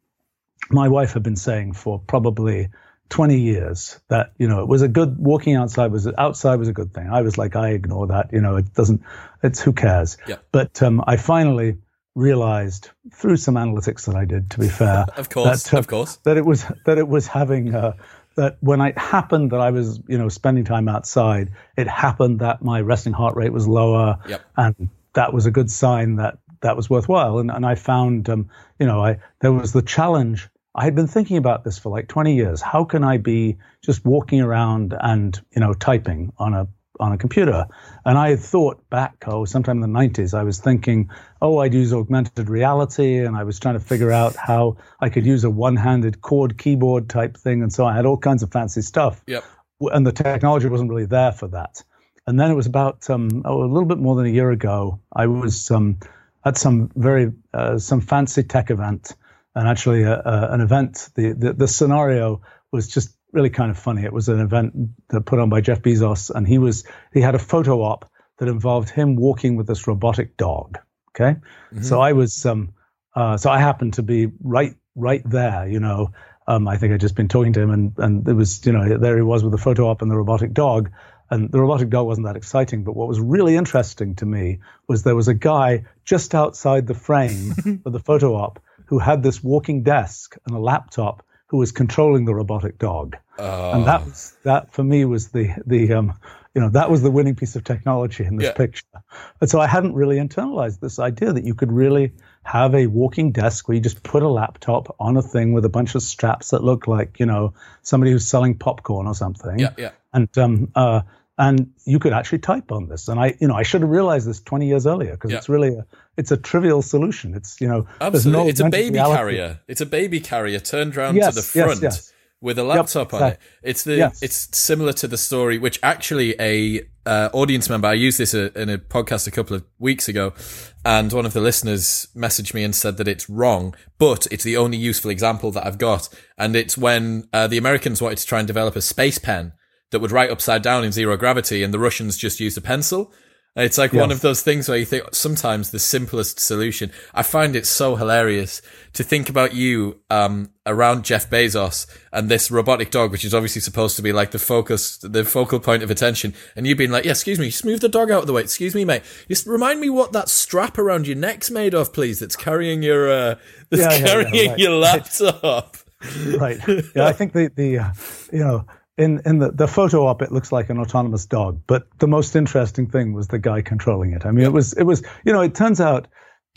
my wife had been saying for probably 20 years that you know it was a good walking outside was outside was a good thing i was like i ignore that you know it doesn't it's who cares yeah. but um, i finally realized through some analytics that i did to be fair of course that, uh, of course that it was that it was having uh, that when it happened that i was you know spending time outside it happened that my resting heart rate was lower yep. and that was a good sign that that was worthwhile and, and i found um, you know i there was the challenge I had been thinking about this for like 20 years. How can I be just walking around and, you know, typing on a on a computer? And I had thought back, oh, sometime in the 90s, I was thinking, oh, I'd use augmented reality, and I was trying to figure out how I could use a one-handed chord keyboard type thing, and so I had all kinds of fancy stuff. Yep. And the technology wasn't really there for that. And then it was about um, oh, a little bit more than a year ago. I was um, at some very uh, some fancy tech event and actually a, a, an event. The, the, the scenario was just really kind of funny. It was an event that put on by Jeff Bezos, and he was he had a photo op that involved him walking with this robotic dog. Okay, mm-hmm. so I was um, uh, so I happened to be right right there. You know, um, I think I'd just been talking to him, and and it was you know there he was with the photo op and the robotic dog. And the robotic dog wasn't that exciting, but what was really interesting to me was there was a guy just outside the frame of the photo op who had this walking desk and a laptop who was controlling the robotic dog. Oh. And that was that for me was the the um, you know that was the winning piece of technology in this yeah. picture. And so I hadn't really internalized this idea that you could really have a walking desk where you just put a laptop on a thing with a bunch of straps that look like you know somebody who's selling popcorn or something. Yeah, yeah. And um, uh, and you could actually type on this. And I, you know, I should have realized this 20 years earlier because yeah. it's really a, it's a trivial solution. It's, you know, absolutely, no it's a baby reality. carrier. It's a baby carrier turned around yes, to the front. Yes, yes. With a laptop yep, on it, it's the it's similar to the story which actually a uh, audience member I used this uh, in a podcast a couple of weeks ago, and one of the listeners messaged me and said that it's wrong, but it's the only useful example that I've got, and it's when uh, the Americans wanted to try and develop a space pen that would write upside down in zero gravity, and the Russians just used a pencil. It's like yes. one of those things where you think sometimes the simplest solution. I find it so hilarious to think about you um, around Jeff Bezos and this robotic dog, which is obviously supposed to be like the focus, the focal point of attention, and you being like, "Yeah, excuse me, just move the dog out of the way. Excuse me, mate. Just remind me what that strap around your neck's made of, please. That's carrying your uh, that's yeah, carrying yeah, yeah, right. your laptop." Right. Yeah, I think the the uh, you know in in the, the photo op it looks like an autonomous dog but the most interesting thing was the guy controlling it. I mean it was it was you know it turns out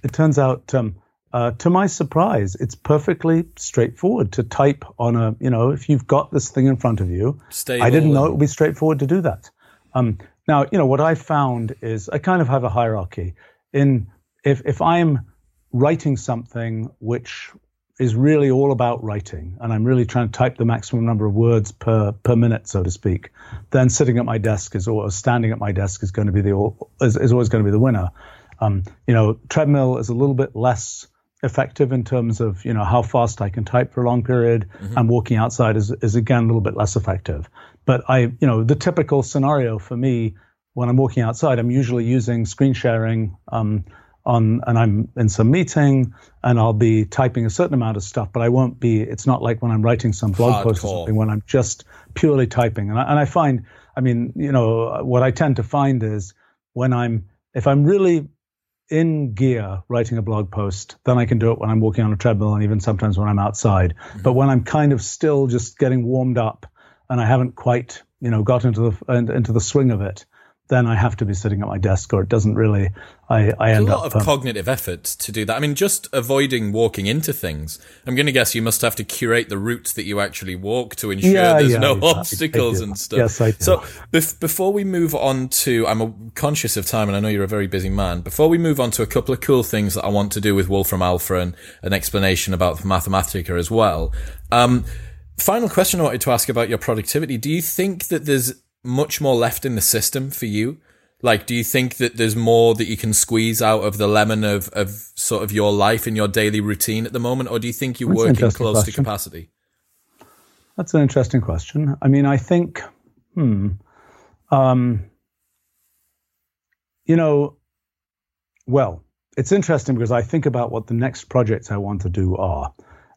it turns out um, uh, to my surprise it's perfectly straightforward to type on a you know if you've got this thing in front of you Stable i didn't know it would be straightforward to do that. Um, now you know what i found is i kind of have a hierarchy in if if i'm writing something which is really all about writing, and I'm really trying to type the maximum number of words per per minute, so to speak, then sitting at my desk is or standing at my desk is going to be the is, is always going to be the winner. Um, you know, treadmill is a little bit less effective in terms of you know how fast I can type for a long period, mm-hmm. and walking outside is is again a little bit less effective. But I, you know, the typical scenario for me when I'm walking outside, I'm usually using screen sharing. Um, on and I'm in some meeting and I'll be typing a certain amount of stuff, but I won't be. It's not like when I'm writing some blog Hardcore. post or something when I'm just purely typing. And I, and I find, I mean, you know, what I tend to find is when I'm if I'm really in gear writing a blog post, then I can do it when I'm walking on a treadmill and even sometimes when I'm outside. Mm-hmm. But when I'm kind of still just getting warmed up and I haven't quite, you know, got into the into the swing of it, then I have to be sitting at my desk, or it doesn't really. I, I end up. a lot up, of um, cognitive effort to do that. I mean, just avoiding walking into things. I'm going to guess you must have to curate the routes that you actually walk to ensure yeah, there's yeah, no obstacles and stuff. Yes, I do. So bef- before we move on to, I'm conscious of time, and I know you're a very busy man. Before we move on to a couple of cool things that I want to do with Wolfram Alpha and an explanation about Mathematica as well. Um, final question I wanted to ask about your productivity. Do you think that there's much more left in the system for you? Like, do you think that there's more that you can squeeze out of the lemon of, of sort of your life and your daily routine at the moment? Or do you think you're That's working close question. to capacity? That's an interesting question. I mean, I think, hmm, um, you know, well, it's interesting because I think about what the next projects I want to do are.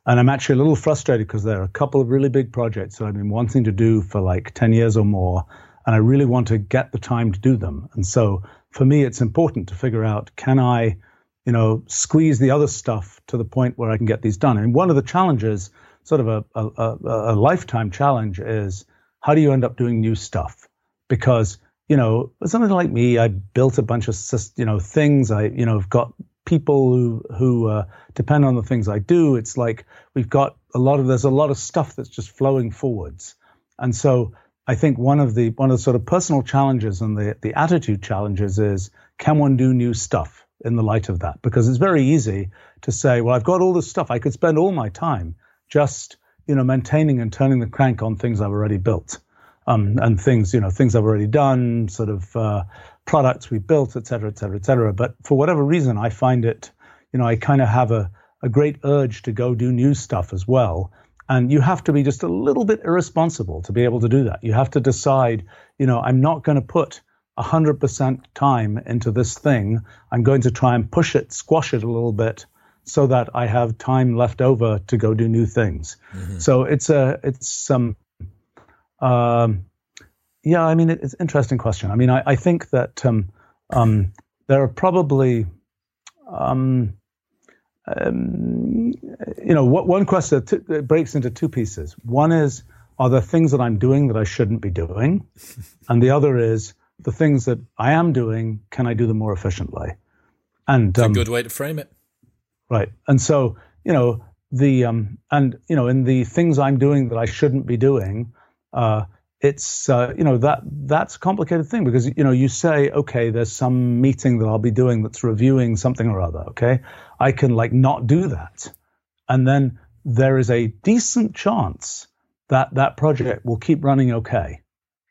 And I'm actually a little frustrated because there are a couple of really big projects that I've been wanting to do for like 10 years or more. And I really want to get the time to do them. And so for me, it's important to figure out can I, you know, squeeze the other stuff to the point where I can get these done? And one of the challenges, sort of a, a, a lifetime challenge, is how do you end up doing new stuff? Because you know, something like me, I built a bunch of you know things. I you know have got people who who uh, depend on the things I do. It's like we've got a lot of there's a lot of stuff that's just flowing forwards, and so I think one of the one of the sort of personal challenges and the the attitude challenges is can one do new stuff in the light of that? Because it's very easy to say, well, I've got all this stuff. I could spend all my time just you know maintaining and turning the crank on things I've already built. Um, and things, you know, things I've already done, sort of uh, products we built, et cetera, et cetera, et cetera. But for whatever reason, I find it, you know, I kind of have a, a great urge to go do new stuff as well. And you have to be just a little bit irresponsible to be able to do that. You have to decide, you know, I'm not going to put 100% time into this thing. I'm going to try and push it, squash it a little bit so that I have time left over to go do new things. Mm-hmm. So it's a, it's some, um, yeah, I mean, it's an interesting question. I mean, I, I think that um, um, there are probably, um, um you know, what, one question that breaks into two pieces. One is, are there things that I'm doing that I shouldn't be doing? And the other is, the things that I am doing, can I do them more efficiently? And it's a um, good way to frame it. Right. And so, you know, the um, and you know, in the things I'm doing that I shouldn't be doing, uh, it's uh, you know that that's a complicated thing because you know you say okay there's some meeting that I'll be doing that's reviewing something or other okay? I can like not do that. And then there is a decent chance that that project will keep running okay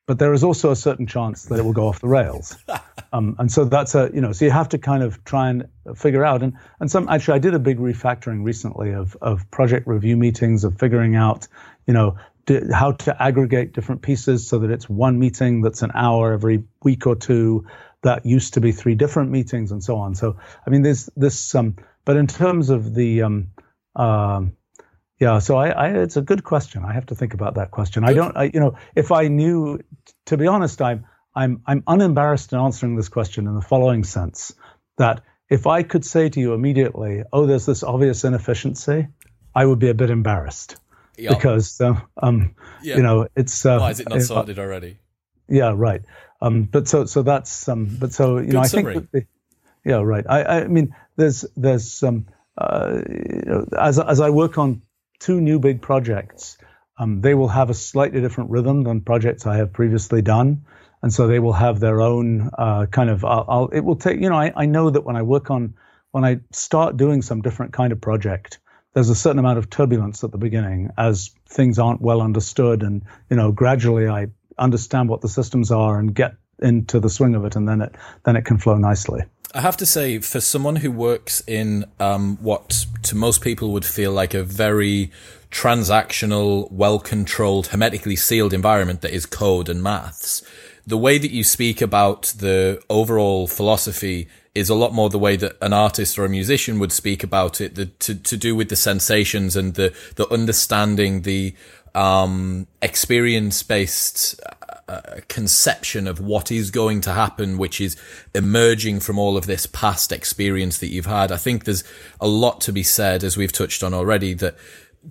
but there is also a certain chance that it will go off the rails. Um, and so that's a you know so you have to kind of try and figure out. And and some actually I did a big refactoring recently of of project review meetings of figuring out you know how to aggregate different pieces so that it's one meeting that's an hour every week or two. That used to be three different meetings and so on. So, I mean, there's this, um, but in terms of the, um, um, yeah, so I, I, it's a good question. I have to think about that question. I don't, I, you know, if I knew, to be honest, I'm, I'm, I'm unembarrassed in answering this question in the following sense that if I could say to you immediately, oh, there's this obvious inefficiency, I would be a bit embarrassed yep. because uh, um, yeah. you know it's uh, why is it not sorted already? Yeah, right. Um, but so so that's um, but so you Good know I summary. think the, yeah right. I I mean there's there's some uh, you know, as as I work on two new big projects, um, they will have a slightly different rhythm than projects I have previously done. And so they will have their own uh, kind of. I'll, I'll, it will take. You know, I, I know that when I work on, when I start doing some different kind of project, there's a certain amount of turbulence at the beginning as things aren't well understood, and you know, gradually I understand what the systems are and get into the swing of it, and then it then it can flow nicely. I have to say, for someone who works in um, what to most people would feel like a very transactional, well controlled, hermetically sealed environment that is code and maths, the way that you speak about the overall philosophy is a lot more the way that an artist or a musician would speak about it, the, to, to do with the sensations and the, the understanding, the um, experience based uh, conception of what is going to happen, which is emerging from all of this past experience that you've had. I think there's a lot to be said, as we've touched on already, that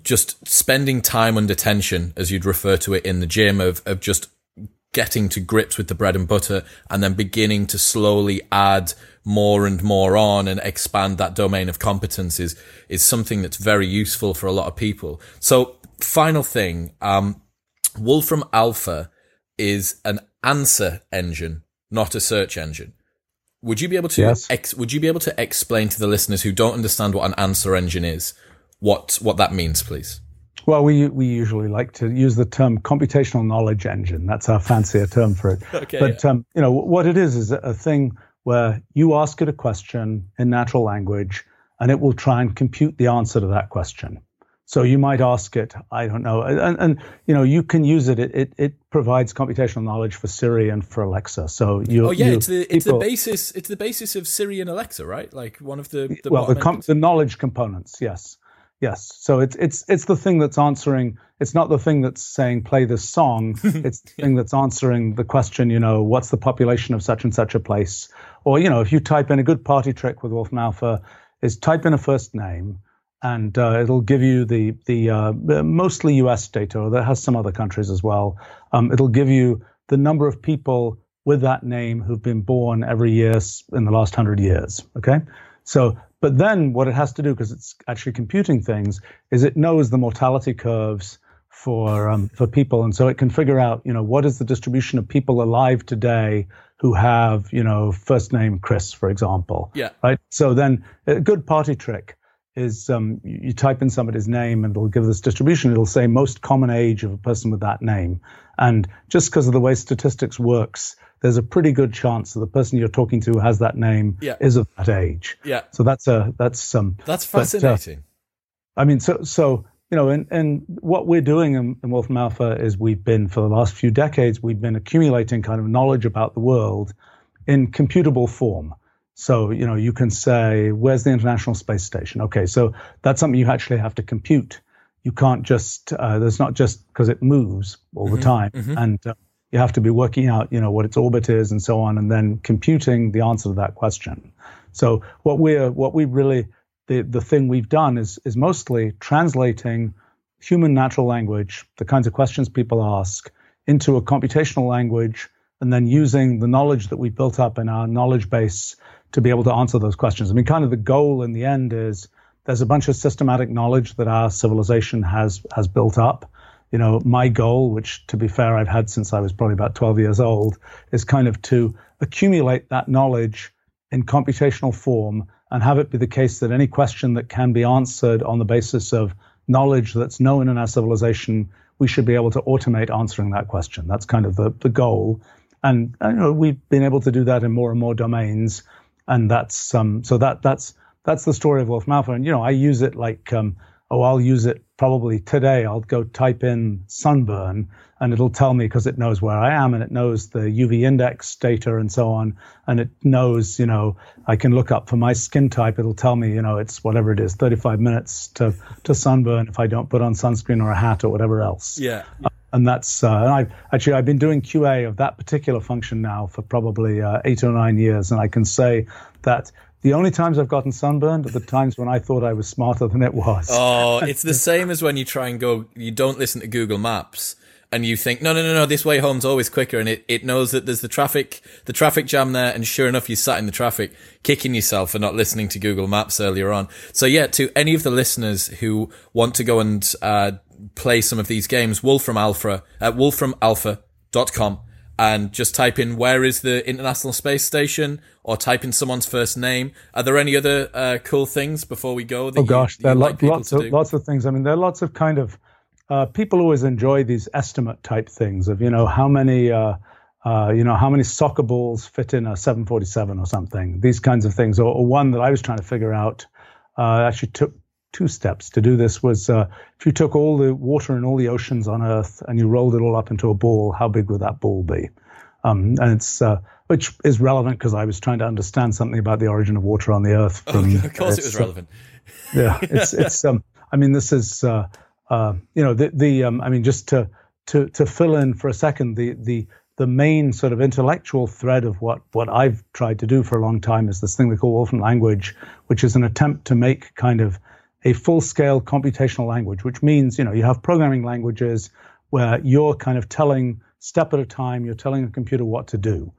just spending time under tension, as you'd refer to it in the gym, of, of just getting to grips with the bread and butter and then beginning to slowly add more and more on and expand that domain of competence is, is something that's very useful for a lot of people. So final thing, um, Wolfram Alpha is an answer engine, not a search engine. Would you be able to yes. ex- would you be able to explain to the listeners who don't understand what an answer engine is what what that means, please? Well, we we usually like to use the term computational knowledge engine. That's our fancier term for it. okay, but yeah. um, you know what it is is a thing where you ask it a question in natural language, and it will try and compute the answer to that question. So you might ask it, I don't know, and, and you know you can use it. it. It it provides computational knowledge for Siri and for Alexa. So you. Oh yeah, you, it's the it's people, the basis. It's the basis of Siri and Alexa, right? Like one of the, the well the com- the knowledge components. Yes. Yes. So it's it's it's the thing that's answering. It's not the thing that's saying play this song. It's the thing that's answering the question. You know, what's the population of such and such a place? Or you know, if you type in a good party trick with Wolfram Alpha, is type in a first name, and uh, it'll give you the the uh, mostly U.S. data, or that has some other countries as well. Um, it'll give you the number of people with that name who've been born every year in the last hundred years. Okay. So but then what it has to do, because it's actually computing things, is it knows the mortality curves for um, for people, and so it can figure out, you know, what is the distribution of people alive today who have, you know, first name Chris, for example. Yeah. Right. So then a good party trick is um, you type in somebody's name and it'll give this distribution. It'll say most common age of a person with that name. And just because of the way statistics works, there's a pretty good chance that the person you're talking to has that name yeah. is of that age. Yeah. So that's a that's um that's fascinating. But, uh, I mean, so so you know, and and what we're doing in, in Wolfram Alpha is we've been for the last few decades we've been accumulating kind of knowledge about the world in computable form. So, you know, you can say, where's the International Space Station? Okay, so that's something you actually have to compute. You can't just, uh, there's not just because it moves all mm-hmm, the time. Mm-hmm. And uh, you have to be working out, you know, what its orbit is and so on, and then computing the answer to that question. So what we're, what we really, the, the thing we've done is, is mostly translating human natural language, the kinds of questions people ask, into a computational language, and then using the knowledge that we've built up in our knowledge base to be able to answer those questions. I mean, kind of the goal in the end is there's a bunch of systematic knowledge that our civilization has has built up. You know, my goal, which to be fair, I've had since I was probably about 12 years old, is kind of to accumulate that knowledge in computational form and have it be the case that any question that can be answered on the basis of knowledge that's known in our civilization, we should be able to automate answering that question. That's kind of the, the goal. And you know, we've been able to do that in more and more domains and that's um, so that that's that's the story of Wolfram Alpha. And you know, I use it like um, oh, I'll use it probably today. I'll go type in sunburn, and it'll tell me because it knows where I am and it knows the UV index data and so on, and it knows you know I can look up for my skin type. It'll tell me you know it's whatever it is, 35 minutes to to sunburn if I don't put on sunscreen or a hat or whatever else. Yeah. Uh, and that's uh, and I've actually I've been doing QA of that particular function now for probably uh, eight or nine years, and I can say that the only times I've gotten sunburned are the times when I thought I was smarter than it was. Oh, it's the same as when you try and go, you don't listen to Google Maps and you think, no, no, no, no, this way home's always quicker. And it, it knows that there's the traffic, the traffic jam there. And sure enough, you sat in the traffic kicking yourself for not listening to Google Maps earlier on. So yeah, to any of the listeners who want to go and, uh, play some of these games, Wolfram Alpha at wolframalpha.com. and just type in where is the International Space Station or type in someone's first name. Are there any other uh, cool things before we go? oh gosh, you, there are like lots of lots of things. I mean, there are lots of kind of uh, people always enjoy these estimate type things of you know how many. Uh, uh, you know, how many soccer balls fit in a 747 or something, these kinds of things. Or, or one that I was trying to figure out uh, actually took two steps to do this was uh, if you took all the water in all the oceans on Earth and you rolled it all up into a ball, how big would that ball be? Um, and it's uh, which is relevant because I was trying to understand something about the origin of water on the Earth. From, oh, of course, it was relevant. yeah, it's it's. Um, I mean, this is uh, uh, you know the the um, I mean just to to to fill in for a second the the the main sort of intellectual thread of what, what I've tried to do for a long time is this thing we call Wolfram language, which is an attempt to make kind of a full scale computational language, which means, you know, you have programming languages where you're kind of telling step at a time, you're telling a computer what to do.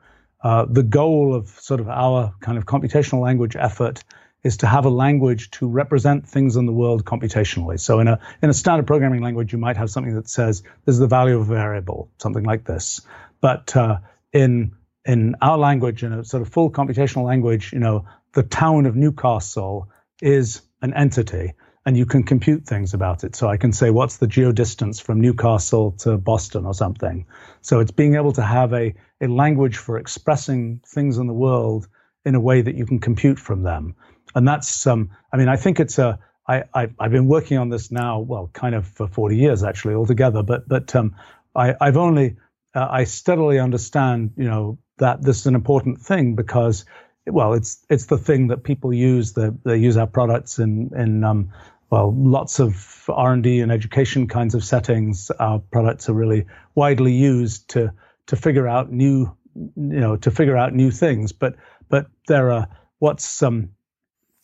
Uh, the goal of sort of our kind of computational language effort is to have a language to represent things in the world computationally. So in a in a standard programming language, you might have something that says this is the value of a variable, something like this. But uh, in in our language, in a sort of full computational language, you know, the town of Newcastle is an entity, and you can compute things about it. So I can say, what's the geodistance from Newcastle to Boston or something. So it's being able to have a a language for expressing things in the world in a way that you can compute from them. And that's, um, I mean, I think it's a I, I, I've been working on this now, well, kind of for 40 years actually altogether, but but um, I, I've only uh, I steadily understand, you know, that this is an important thing because, well, it's it's the thing that people use. That they use our products in in um, well, lots of R and D and education kinds of settings. Our products are really widely used to to figure out new, you know, to figure out new things. But but there are what's um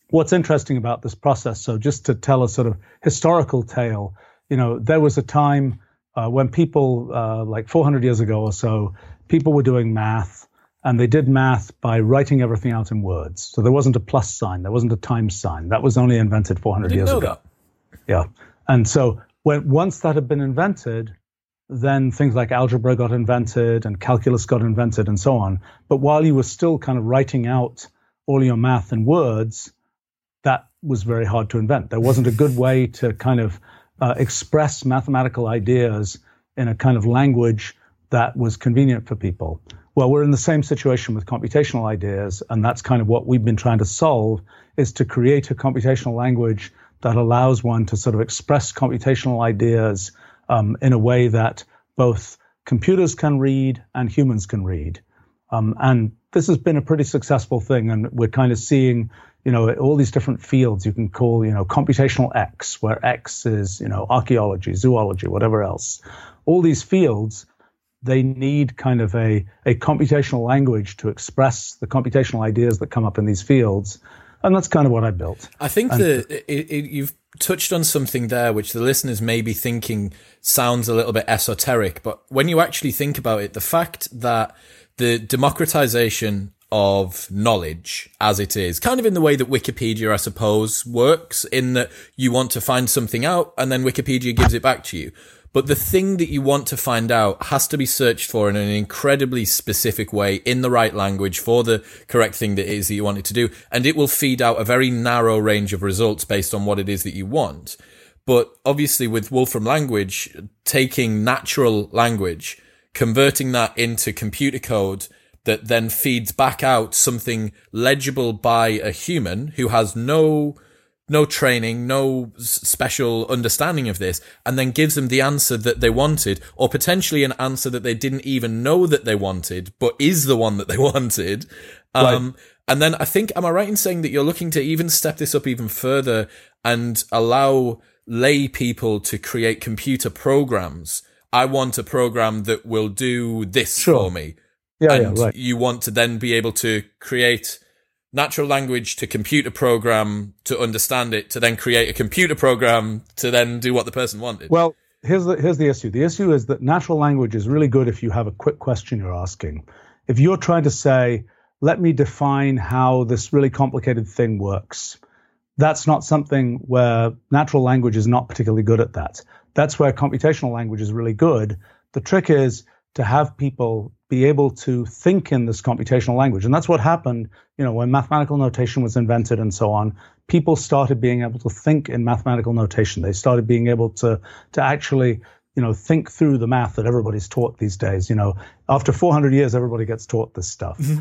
what's interesting about this process. So just to tell a sort of historical tale, you know, there was a time uh, when people, uh, like 400 years ago or so, people were doing math and they did math by writing everything out in words. So there wasn't a plus sign, there wasn't a times sign. That was only invented 400 years ago. That. Yeah. And so when once that had been invented, then things like algebra got invented and calculus got invented and so on. But while you were still kind of writing out all your math in words, that was very hard to invent. There wasn't a good way to kind of uh, express mathematical ideas in a kind of language that was convenient for people. Well, we're in the same situation with computational ideas, and that's kind of what we've been trying to solve is to create a computational language that allows one to sort of express computational ideas um, in a way that both computers can read and humans can read. Um, and this has been a pretty successful thing, and we're kind of seeing you know, all these different fields you can call, you know, computational X, where X is, you know, archaeology, zoology, whatever else. All these fields, they need kind of a, a computational language to express the computational ideas that come up in these fields. And that's kind of what I built. I think and, that it, it, you've touched on something there, which the listeners may be thinking sounds a little bit esoteric, but when you actually think about it, the fact that the democratization of knowledge as it is, kind of in the way that Wikipedia, I suppose, works, in that you want to find something out and then Wikipedia gives it back to you. But the thing that you want to find out has to be searched for in an incredibly specific way in the right language for the correct thing that it is that you want it to do. And it will feed out a very narrow range of results based on what it is that you want. But obviously with Wolfram language, taking natural language, converting that into computer code that then feeds back out something legible by a human who has no no training, no special understanding of this, and then gives them the answer that they wanted, or potentially an answer that they didn't even know that they wanted, but is the one that they wanted. Um, right. and then I think, am I right in saying that you're looking to even step this up even further and allow lay people to create computer programs? I want a program that will do this sure. for me. Yeah, and yeah, right. you want to then be able to create natural language to computer program to understand it to then create a computer program to then do what the person wanted. Well, here's the here's the issue. The issue is that natural language is really good if you have a quick question you're asking. If you're trying to say, "Let me define how this really complicated thing works," that's not something where natural language is not particularly good at that. That's where computational language is really good. The trick is to have people be able to think in this computational language. And that's what happened, you know, when mathematical notation was invented and so on. People started being able to think in mathematical notation. They started being able to to actually, you know, think through the math that everybody's taught these days. You know, after 400 years, everybody gets taught this stuff. Mm-hmm.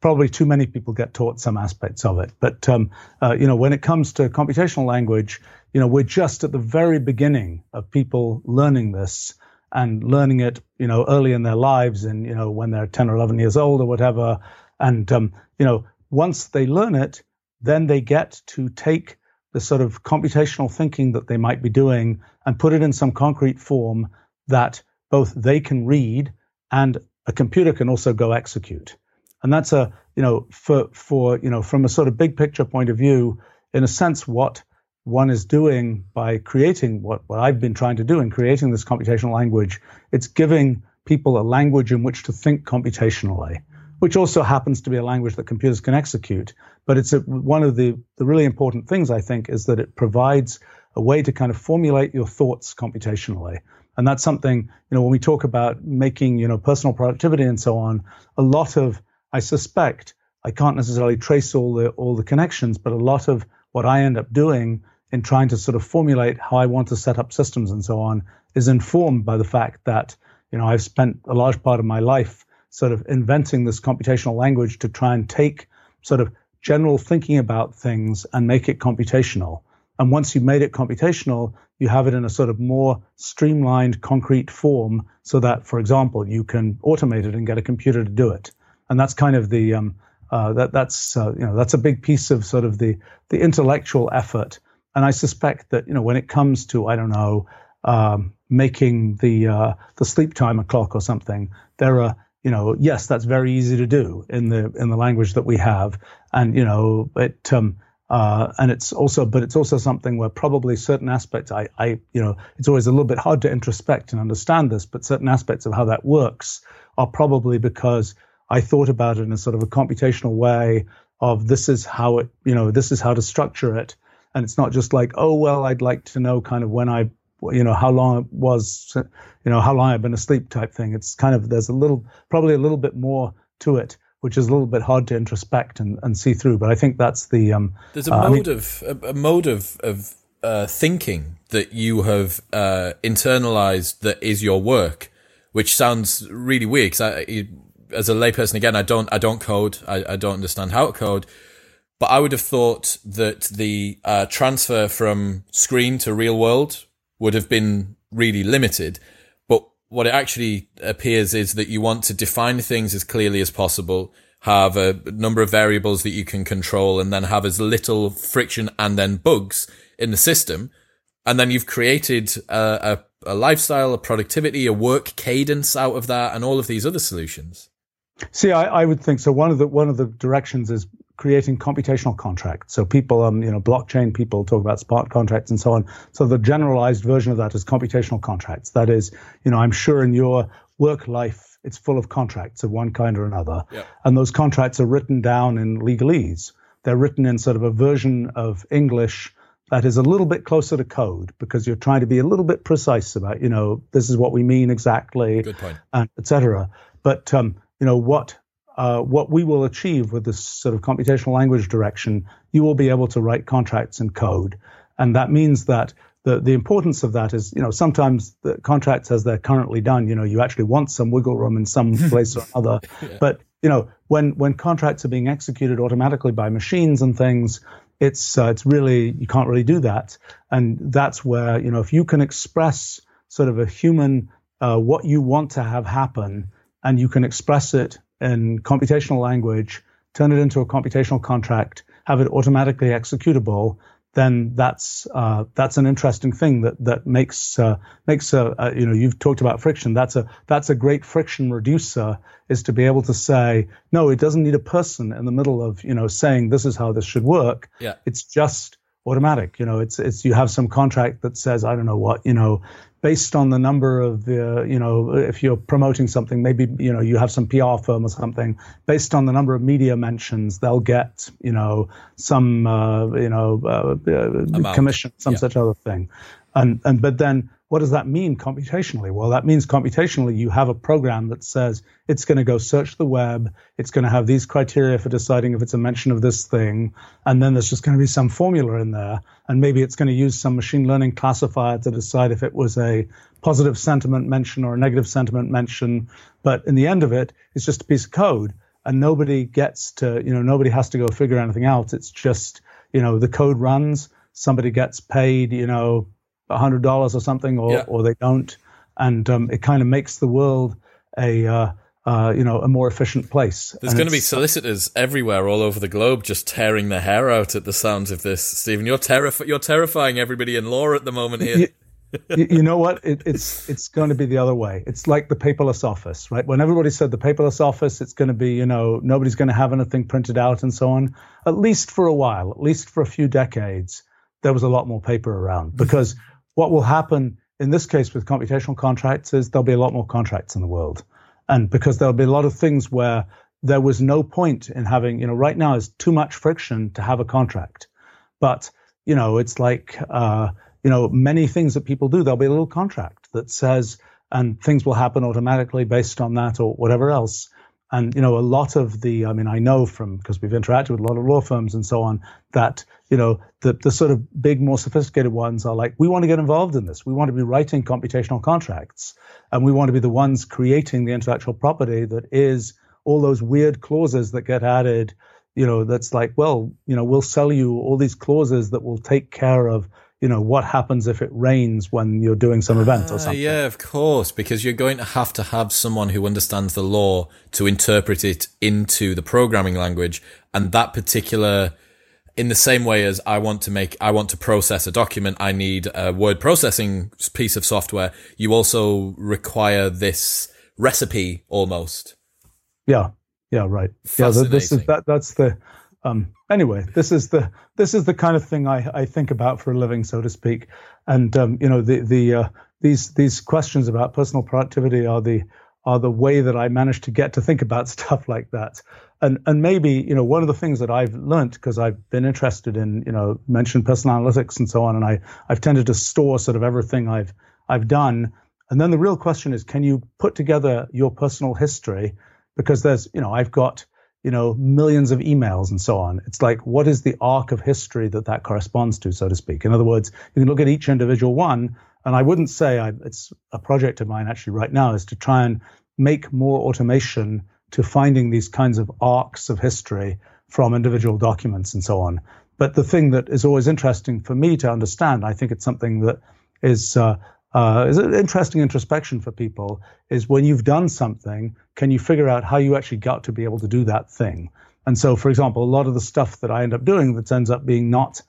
Probably too many people get taught some aspects of it. But um, uh, you know, when it comes to computational language, you know, we're just at the very beginning of people learning this and learning it, you know, early in their lives and, you know, when they're 10 or 11 years old or whatever. And, um, you know, once they learn it, then they get to take the sort of computational thinking that they might be doing and put it in some concrete form that both they can read and a computer can also go execute. And that's a, you know, for, for, you know, from a sort of big picture point of view, in a sense, what one is doing by creating what, what I've been trying to do in creating this computational language, it's giving people a language in which to think computationally, which also happens to be a language that computers can execute. But it's a, one of the, the really important things, I think, is that it provides a way to kind of formulate your thoughts computationally. And that's something, you know, when we talk about making, you know, personal productivity and so on, a lot of, I suspect, I can't necessarily trace all the all the connections, but a lot of what I end up doing in trying to sort of formulate how I want to set up systems and so on is informed by the fact that you know I've spent a large part of my life sort of inventing this computational language to try and take sort of general thinking about things and make it computational. And once you've made it computational, you have it in a sort of more streamlined, concrete form so that, for example, you can automate it and get a computer to do it. And that's kind of the um, uh, that that's uh, you know that's a big piece of sort of the the intellectual effort and I suspect that you know when it comes to I don't know um, making the uh, the sleep timer clock or something, there are you know yes that's very easy to do in the in the language that we have, and you know it. Um, uh, and it's also, but it's also something where probably certain aspects, I, I, you know, it's always a little bit hard to introspect and understand this, but certain aspects of how that works are probably because I thought about it in a sort of a computational way of this is how it, you know, this is how to structure it, and it's not just like oh well i'd like to know kind of when i you know how long it was you know how long i've been asleep type thing. It's kind of there's a little probably a little bit more to it which is a little bit hard to introspect and, and see through. But i think that's the um there's a uh, mode I mean, of a, a, mode of of uh, thinking that you have uh, internalized that is your work which sounds really weird because I, as a layperson again i don't i don't code. I, I don't understand how to code but I would have thought that the uh, transfer from screen to real world would have been really limited. But what it actually appears is that you want to define things as clearly as possible, have a number of variables that you can control, and then have as little friction and then bugs in the system. And then you've created a, a, a lifestyle, a productivity, a work cadence out of that, and all of these other solutions. See, I, I, would think so. One of the one of the directions is creating computational contracts. So people, um, you know, blockchain people talk about smart contracts and so on. So the generalized version of that is computational contracts. That is, you know, I'm sure in your work life, it's full of contracts of one kind or another. And those contracts are written down in legalese. They're written in sort of a version of English that is a little bit closer to code because you're trying to be a little bit precise about, you know, this is what we mean exactly, Good point. and etc. But um, you know what uh, what we will achieve with this sort of computational language direction, you will be able to write contracts in code. And that means that the, the importance of that is, you know, sometimes the contracts as they're currently done, you know, you actually want some wiggle room in some place or other. yeah. But, you know, when, when contracts are being executed automatically by machines and things, it's, uh, it's really, you can't really do that. And that's where, you know, if you can express sort of a human, uh, what you want to have happen, and you can express it in computational language, turn it into a computational contract, have it automatically executable, then that's uh, that's an interesting thing that that makes uh, makes a, a, you know you've talked about friction. That's a that's a great friction reducer is to be able to say no, it doesn't need a person in the middle of you know saying this is how this should work. Yeah. It's just automatic. You know, it's it's you have some contract that says I don't know what you know based on the number of the, you know, if you're promoting something, maybe, you know, you have some PR firm or something, based on the number of media mentions, they'll get, you know, some, uh, you know, uh, uh commission, some yeah. such other thing. And and but then what does that mean computationally? Well, that means computationally you have a program that says it's going to go search the web, it's going to have these criteria for deciding if it's a mention of this thing, and then there's just going to be some formula in there, and maybe it's going to use some machine learning classifier to decide if it was a positive sentiment mention or a negative sentiment mention. But in the end of it, it's just a piece of code, and nobody gets to, you know, nobody has to go figure anything out. It's just, you know, the code runs, somebody gets paid, you know, hundred dollars or something, or yeah. or they don't, and um, it kind of makes the world a uh, uh, you know a more efficient place. There's going to be solicitors everywhere, all over the globe, just tearing their hair out at the sounds of this. Stephen, you're terrif- you're terrifying everybody in law at the moment here. you, you know what? It, it's it's going to be the other way. It's like the paperless office, right? When everybody said the paperless office, it's going to be, you know, nobody's going to have anything printed out and so on. At least for a while, at least for a few decades, there was a lot more paper around because what will happen in this case with computational contracts is there'll be a lot more contracts in the world. And because there'll be a lot of things where there was no point in having, you know, right now is too much friction to have a contract. But, you know, it's like, uh, you know, many things that people do, there'll be a little contract that says, and things will happen automatically based on that or whatever else. And you know, a lot of the, I mean, I know from because we've interacted with a lot of law firms and so on that you know the the sort of big, more sophisticated ones are like, we want to get involved in this. We want to be writing computational contracts, and we want to be the ones creating the intellectual property that is all those weird clauses that get added. You know, that's like, well, you know, we'll sell you all these clauses that will take care of you know what happens if it rains when you're doing some event or ah, something. yeah, of course, because you're going to have to have someone who understands the law to interpret it into the programming language, and that particular. In the same way as I want to make, I want to process a document, I need a word processing piece of software. You also require this recipe almost. Yeah, yeah, right. Yeah, this is that. That's the um, anyway, this is the this is the kind of thing I, I think about for a living, so to speak. And um, you know, the the uh, these these questions about personal productivity are the are the way that I managed to get to think about stuff like that. And and maybe you know one of the things that I've learned because I've been interested in you know mentioned personal analytics and so on, and I I've tended to store sort of everything I've I've done. And then the real question is, can you put together your personal history? Because there's you know I've got you know, millions of emails and so on. It's like, what is the arc of history that that corresponds to, so to speak? In other words, you can look at each individual one, and I wouldn't say I, it's a project of mine actually right now is to try and make more automation to finding these kinds of arcs of history from individual documents and so on. But the thing that is always interesting for me to understand, I think it's something that is uh, uh, is an interesting introspection for people is when you've done something, can you figure out how you actually got to be able to do that thing? And so, for example, a lot of the stuff that I end up doing that ends up being not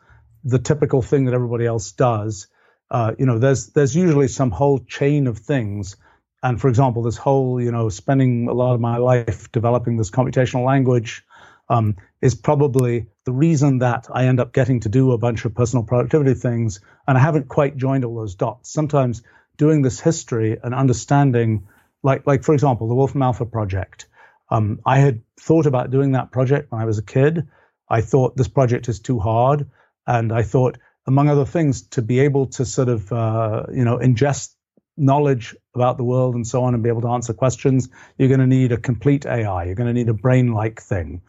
the typical thing that everybody else does, uh, you know, there's there's usually some whole chain of things. And for example, this whole, you know, spending a lot of my life developing this computational language um, is probably the reason that I end up getting to do a bunch of personal productivity things. And I haven't quite joined all those dots. Sometimes doing this history and understanding, like, like for example, the Wolfram Alpha project. Um, I had thought about doing that project when I was a kid. I thought this project is too hard. And I thought, among other things, to be able to sort of, uh, you know, ingest knowledge about the world and so on and be able to answer questions, you're going to need a complete AI. You're going to need a brain like thing.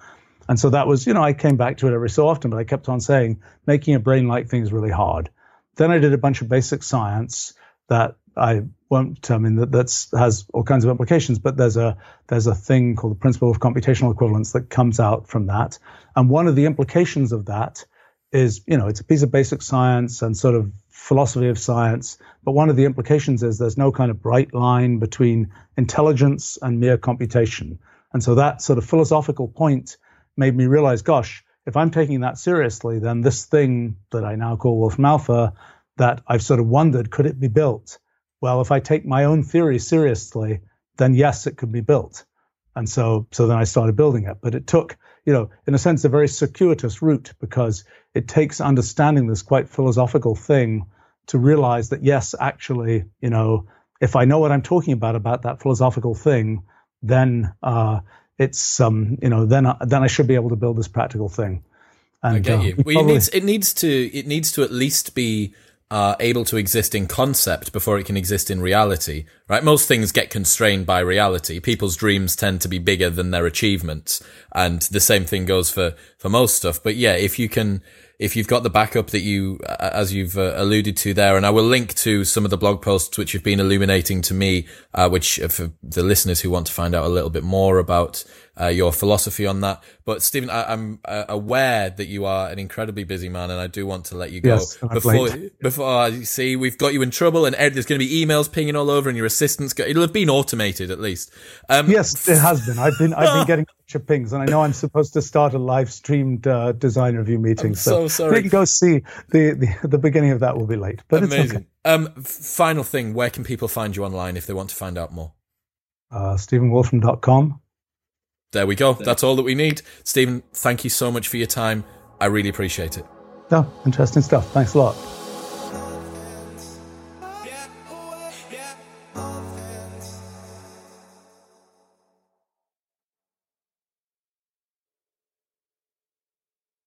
And so that was, you know, I came back to it every so often, but I kept on saying making a brain like thing is really hard. Then I did a bunch of basic science that I won't. I mean, that that's has all kinds of implications. But there's a there's a thing called the principle of computational equivalence that comes out from that. And one of the implications of that is, you know, it's a piece of basic science and sort of philosophy of science. But one of the implications is there's no kind of bright line between intelligence and mere computation. And so that sort of philosophical point made me realize, gosh, if I'm taking that seriously, then this thing that I now call Wolfram Alpha, that I've sort of wondered, could it be built? Well, if I take my own theory seriously, then yes, it could be built. And so, so then I started building it. But it took, you know, in a sense, a very circuitous route because it takes understanding this quite philosophical thing to realize that yes, actually, you know, if I know what I'm talking about about that philosophical thing, then uh, it's um, you know then I, then I should be able to build this practical thing. And, I get uh, you. Well, probably, it needs it needs to it needs to at least be are able to exist in concept before it can exist in reality, right? Most things get constrained by reality. People's dreams tend to be bigger than their achievements. And the same thing goes for, for most stuff. But yeah, if you can, if you've got the backup that you, as you've uh, alluded to there, and I will link to some of the blog posts which have been illuminating to me, uh, which uh, for the listeners who want to find out a little bit more about uh, your philosophy on that. But Stephen, I, am uh, aware that you are an incredibly busy man, and I do want to let you go yes, before before I see we've got you in trouble, and there's going to be emails pinging all over, and your assistants. Go, it'll have been automated at least. Um, yes, it has been. I've been I've been getting of pings, and I know I'm supposed to start a live streamed uh, design review meeting. so, so sorry. You can go see the, the the beginning of that will be late, but Amazing. it's okay. Um, final thing, where can people find you online if they want to find out more? Uh, StephenWolfram.com. There we go. That's all that we need. Stephen, thank you so much for your time. I really appreciate it. Oh, interesting stuff. Thanks a lot.